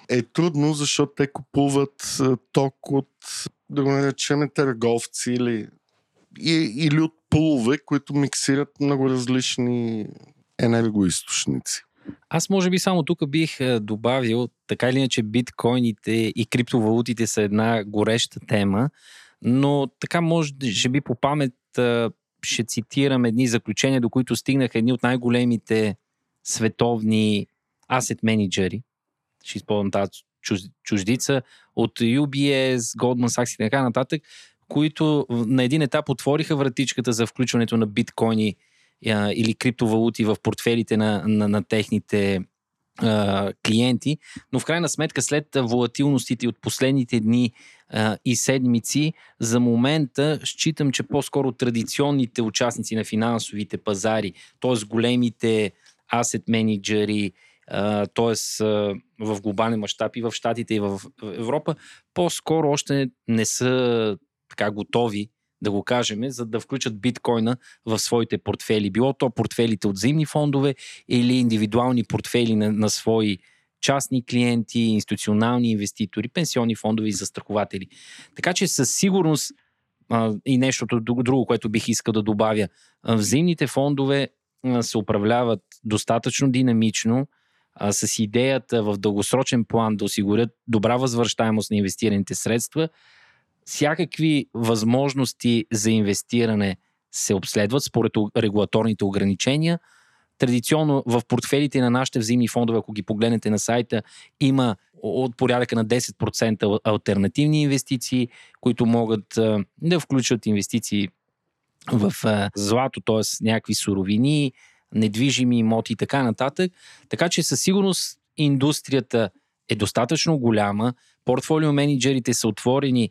е трудно, защото те купуват ток от, да го наречем, търговци или, или от пулове, които миксират много различни енергоисточници. Аз може би само тук бих добавил, така или иначе биткоините и криптовалутите са една гореща тема, но така може би по памет ще цитирам едни заключения, до които стигнаха едни от най-големите световни асет менеджери. Ще използвам тази чуждица от UBS, Goldman Sachs и така нататък, които на един етап отвориха вратичката за включването на биткоини а, или криптовалути в портфелите на, на, на техните а, клиенти, но в крайна сметка след волатилностите от последните дни а, и седмици, за момента считам, че по-скоро традиционните участници на финансовите пазари, т.е. големите асет менеджери, т.е. в глобален мащаб и в Штатите и в Европа, по-скоро още не са така готови да го кажем, за да включат биткоина в своите портфели. Било то портфелите от взаимни фондове или индивидуални портфели на, на свои частни клиенти, институционални инвеститори, пенсионни фондове и застрахователи. Така че със сигурност а, и нещото друго, което бих искал да добавя, взаимните фондове а, се управляват достатъчно динамично, а, с идеята в дългосрочен план да осигурят добра възвръщаемост на инвестираните средства – всякакви възможности за инвестиране се обследват според регулаторните ограничения. Традиционно в портфелите на нашите взаимни фондове, ако ги погледнете на сайта, има от порядъка на 10% альтернативни инвестиции, които могат да включват инвестиции в злато, т.е. някакви суровини, недвижими имоти и така нататък. Така че със сигурност индустрията е достатъчно голяма, портфолио менеджерите са отворени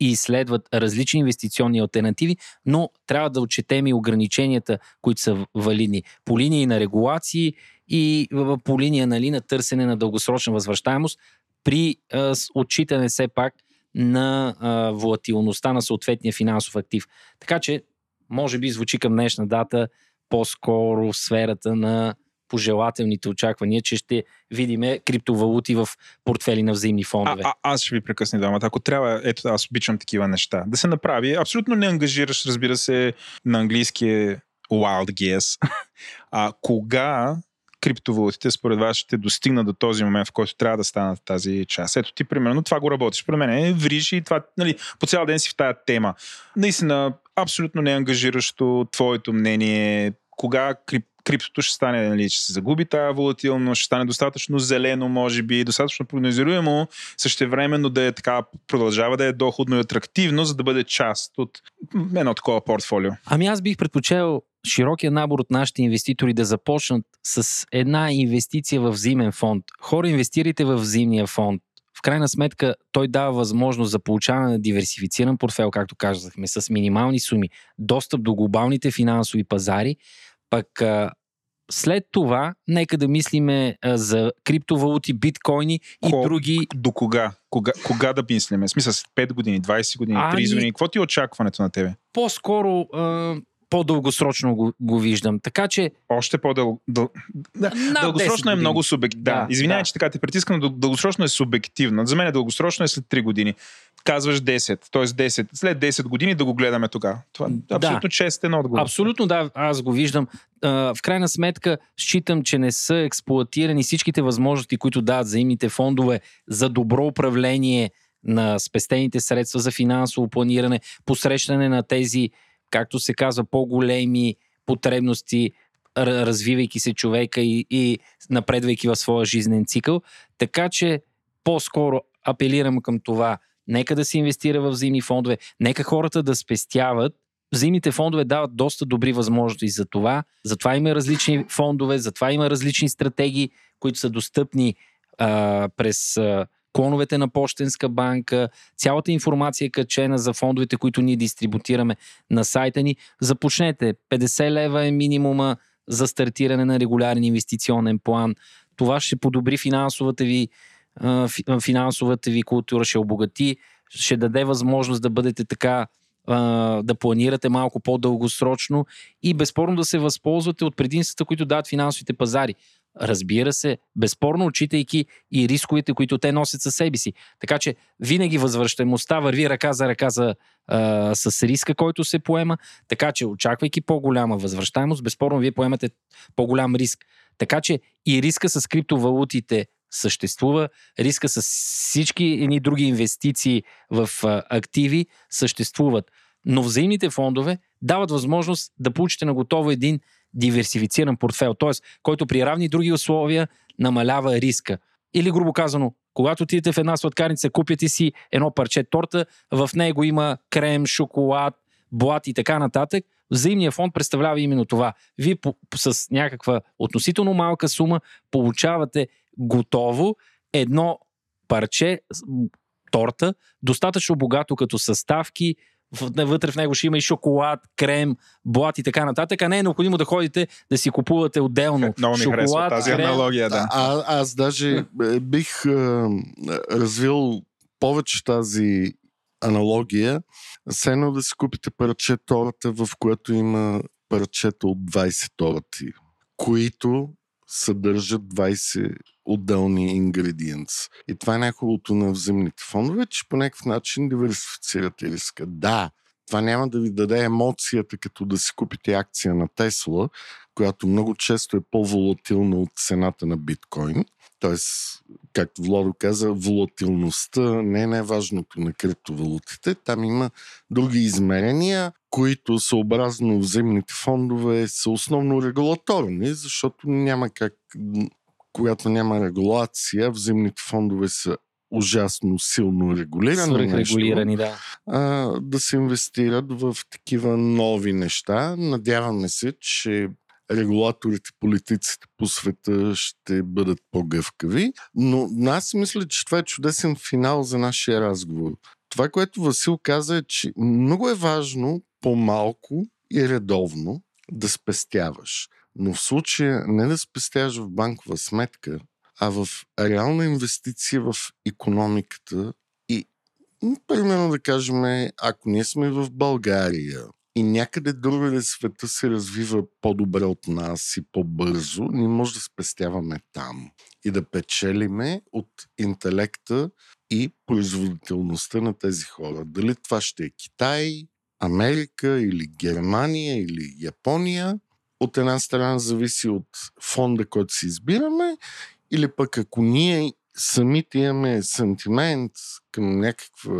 и изследват различни инвестиционни альтернативи, но трябва да отчетем и ограниченията, които са валидни по линии на регулации и по линия нали, на търсене на дългосрочна възвръщаемост при а, отчитане все пак на а, волатилността на съответния финансов актив. Така че, може би звучи към днешна дата по-скоро сферата на пожелателните очаквания, че ще видиме криптовалути в портфели на взаимни фондове. А, а, аз ще ви прекъсна двамата. Ако трябва, ето аз обичам такива неща. Да се направи. Абсолютно не ангажираш, разбира се, на английски е wild guess. а кога криптовалутите според вас ще достигнат до този момент, в който трябва да станат тази част. Ето ти, примерно, това го работиш. Според мен е вриш и това, нали, по цял ден си в тая тема. Наистина, абсолютно не ангажиращо твоето мнение, кога крип, криптото ще стане, нали, ще се загуби тази волатилност, ще стане достатъчно зелено, може би, достатъчно прогнозируемо, същевременно да е така, продължава да е доходно и атрактивно, за да бъде част от едно такова портфолио. Ами аз бих предпочел широкия набор от нашите инвеститори да започнат с една инвестиция в взимен фонд. Хора, инвестирайте в взимния фонд. В крайна сметка той дава възможност за получаване на диверсифициран портфел, както казахме, с минимални суми, достъп до глобалните финансови пазари, пък след това, нека да мислиме а, за криптовалути, биткоини и Ко, други. До кога? кога? Кога да мислиме? Смисъл, 5 години, 20 години, 30 ами, години. Какво ти е очакването на тебе? По-скоро а, по-дългосрочно го, го виждам. Така че. Още по-дълго. Дъл... Да, дългосрочно е много субективно. Да, да, извинявай, да. че така те притискам, но дългосрочно е субективно. За мен е дългосрочно е след 3 години. Казваш 10, т.е. 10. След 10 години да го гледаме тогава. Това е абсолютно да. честен отговор. Абсолютно да, аз го виждам. в крайна сметка, считам, че не са експлуатирани всичките възможности, които дават взаимните фондове за добро управление на спестените средства за финансово планиране, посрещане на тези както се казва, по-големи потребности, развивайки се човека и, и напредвайки в своя жизнен цикъл. Така че по-скоро апелирам към това, нека да се инвестира в взаимни фондове, нека хората да спестяват. Взаимните фондове дават доста добри възможности за това. Затова има различни фондове, затова има различни стратегии, които са достъпни а, през а, клоновете на Почтенска банка, цялата информация е качена за фондовете, които ние дистрибутираме на сайта ни. Започнете. 50 лева е минимума за стартиране на регулярен инвестиционен план. Това ще подобри финансовата ви, финансовата ви култура, ще обогати, ще даде възможност да бъдете така да планирате малко по-дългосрочно и безспорно да се възползвате от предимствата, които дават финансовите пазари. Разбира се, безспорно, отчитайки и рисковете, които те носят със себе си. Така че винаги възвръщаемостта върви ръка за ръка за, а, с риска, който се поема. Така че, очаквайки по-голяма възвръщаемост, безспорно вие поемате по-голям риск. Така че и риска с криптовалутите съществува, риска с всички едни други инвестиции в а, активи съществуват. Но взаимните фондове дават възможност да получите на готово един диверсифициран портфел, т.е. който при равни други условия намалява риска. Или грубо казано, когато отидете в една сладкарница, купите си едно парче торта, в него има крем, шоколад, блат и така нататък, взаимния фонд представлява именно това. Вие по, с някаква относително малка сума получавате готово едно парче торта, достатъчно богато като съставки, вътре в него ще има и шоколад, крем, блат и така нататък, а не е необходимо да ходите да си купувате отделно Много ми шоколад, харесва тази крем. аналогия, да. А, аз даже е, бих а, развил повече тази аналогия, все едно да си купите парче торта, в което има парчета от 20 торти, които съдържат 20 отделни ингредиенц. И това е най-хубавото на взаимните фондове, че по някакъв начин диверсифицирате риска. Да, това няма да ви даде емоцията, като да си купите акция на Тесла, която много често е по-волатилна от цената на биткоин. Тоест, както Владо каза, волатилността не е най-важното на криптовалутите. Там има други измерения, които съобразно взаимните фондове са основно регулаторни, защото няма как, когато няма регулация, взаимните фондове са ужасно силно регулирано нещо, Свръхрегулирани, да. а, да се инвестират в такива нови неща. Надяваме се, че регулаторите, политиците по света ще бъдат по-гъвкави. Но аз мисля, че това е чудесен финал за нашия разговор. Това, което Васил каза е, че много е важно по-малко и редовно да спестяваш. Но в случая не да спестяваш в банкова сметка, а в реална инвестиция в економиката и, примерно да кажем, ако ние сме в България и някъде другаде света се развива по-добре от нас и по-бързо, ние може да спестяваме там и да печелиме от интелекта и производителността на тези хора. Дали това ще е Китай, Америка или Германия или Япония, от една страна зависи от фонда, който си избираме, или пък ако ние самите имаме сантимент към някаква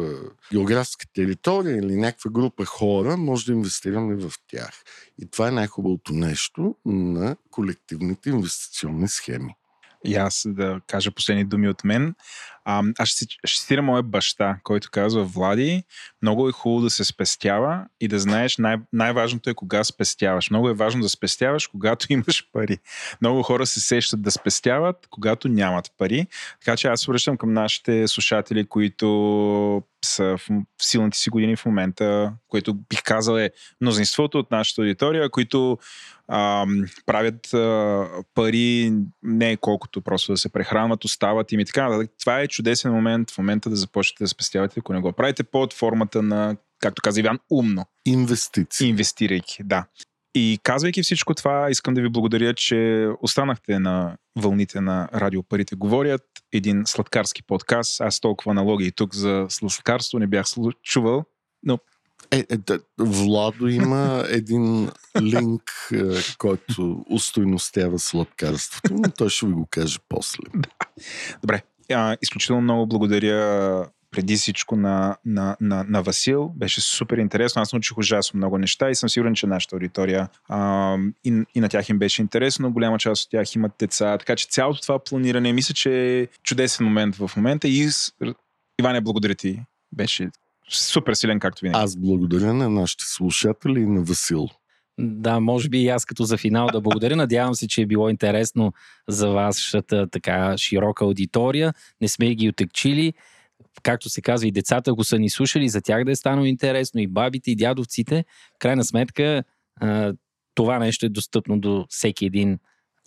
географска територия или някаква група хора, може да инвестираме в тях. И това е най-хубавото нещо на колективните инвестиционни схеми. И аз да кажа последни думи от мен. А, аз ще, ще цитирам моя баща, който казва, Влади, много е хубаво да се спестява и да знаеш, най- най-важното е кога спестяваш. Много е важно да спестяваш, когато имаш пари. Много хора се сещат да спестяват, когато нямат пари. Така че аз връщам към нашите слушатели, които са в, силните си години в момента, което бих казал е мнозинството от нашата аудитория, които а, правят а, пари не колкото просто да се прехранват, остават им и така. нататък. Това е чудесен момент в момента да започнете да спестявате, ако не го правите под формата на, както каза Иван, умно, Инвестиции. инвестирайки. Да. И казвайки всичко това, искам да ви благодаря, че останахте на вълните на Радио Парите говорят. Един сладкарски подкаст. Аз толкова аналогии тук за сладкарство не бях чувал, но Е, е, да, Владо има един линк, е, който устойностява сладкарството, но той ще ви го каже после. Добре. А, изключително много благодаря преди всичко на, на, на, на Васил. Беше супер интересно. Аз научих ужасно много неща и съм сигурен, че нашата аудитория а, и, и на тях им беше интересно. Голяма част от тях имат деца. Така че цялото това планиране, мисля, че е чудесен момент в момента. И Иване, благодаря ти. Беше супер силен, както винаги. Аз благодаря на нашите слушатели и на Васил. Да, може би и аз като за финал да благодаря. Надявам се, че е било интересно за вашата така широка аудитория. Не сме ги отекчили. Както се казва, и децата го са ни слушали, за тях да е станало интересно, и бабите, и дядовците. В крайна сметка, това нещо е достъпно до всеки един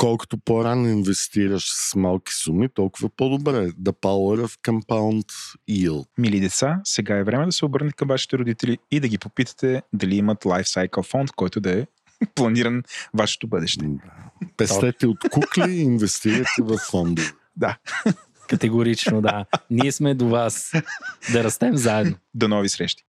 колкото по-рано инвестираш с малки суми, толкова по-добре. The power of compound yield. Мили деца, сега е време да се обърнете към вашите родители и да ги попитате дали имат Life Cycle фонд, който да е планиран вашето бъдеще. Пестете от кукли и инвестирайте в фонда. Да. Категорично, да. Ние сме до вас. Да растем заедно. До нови срещи.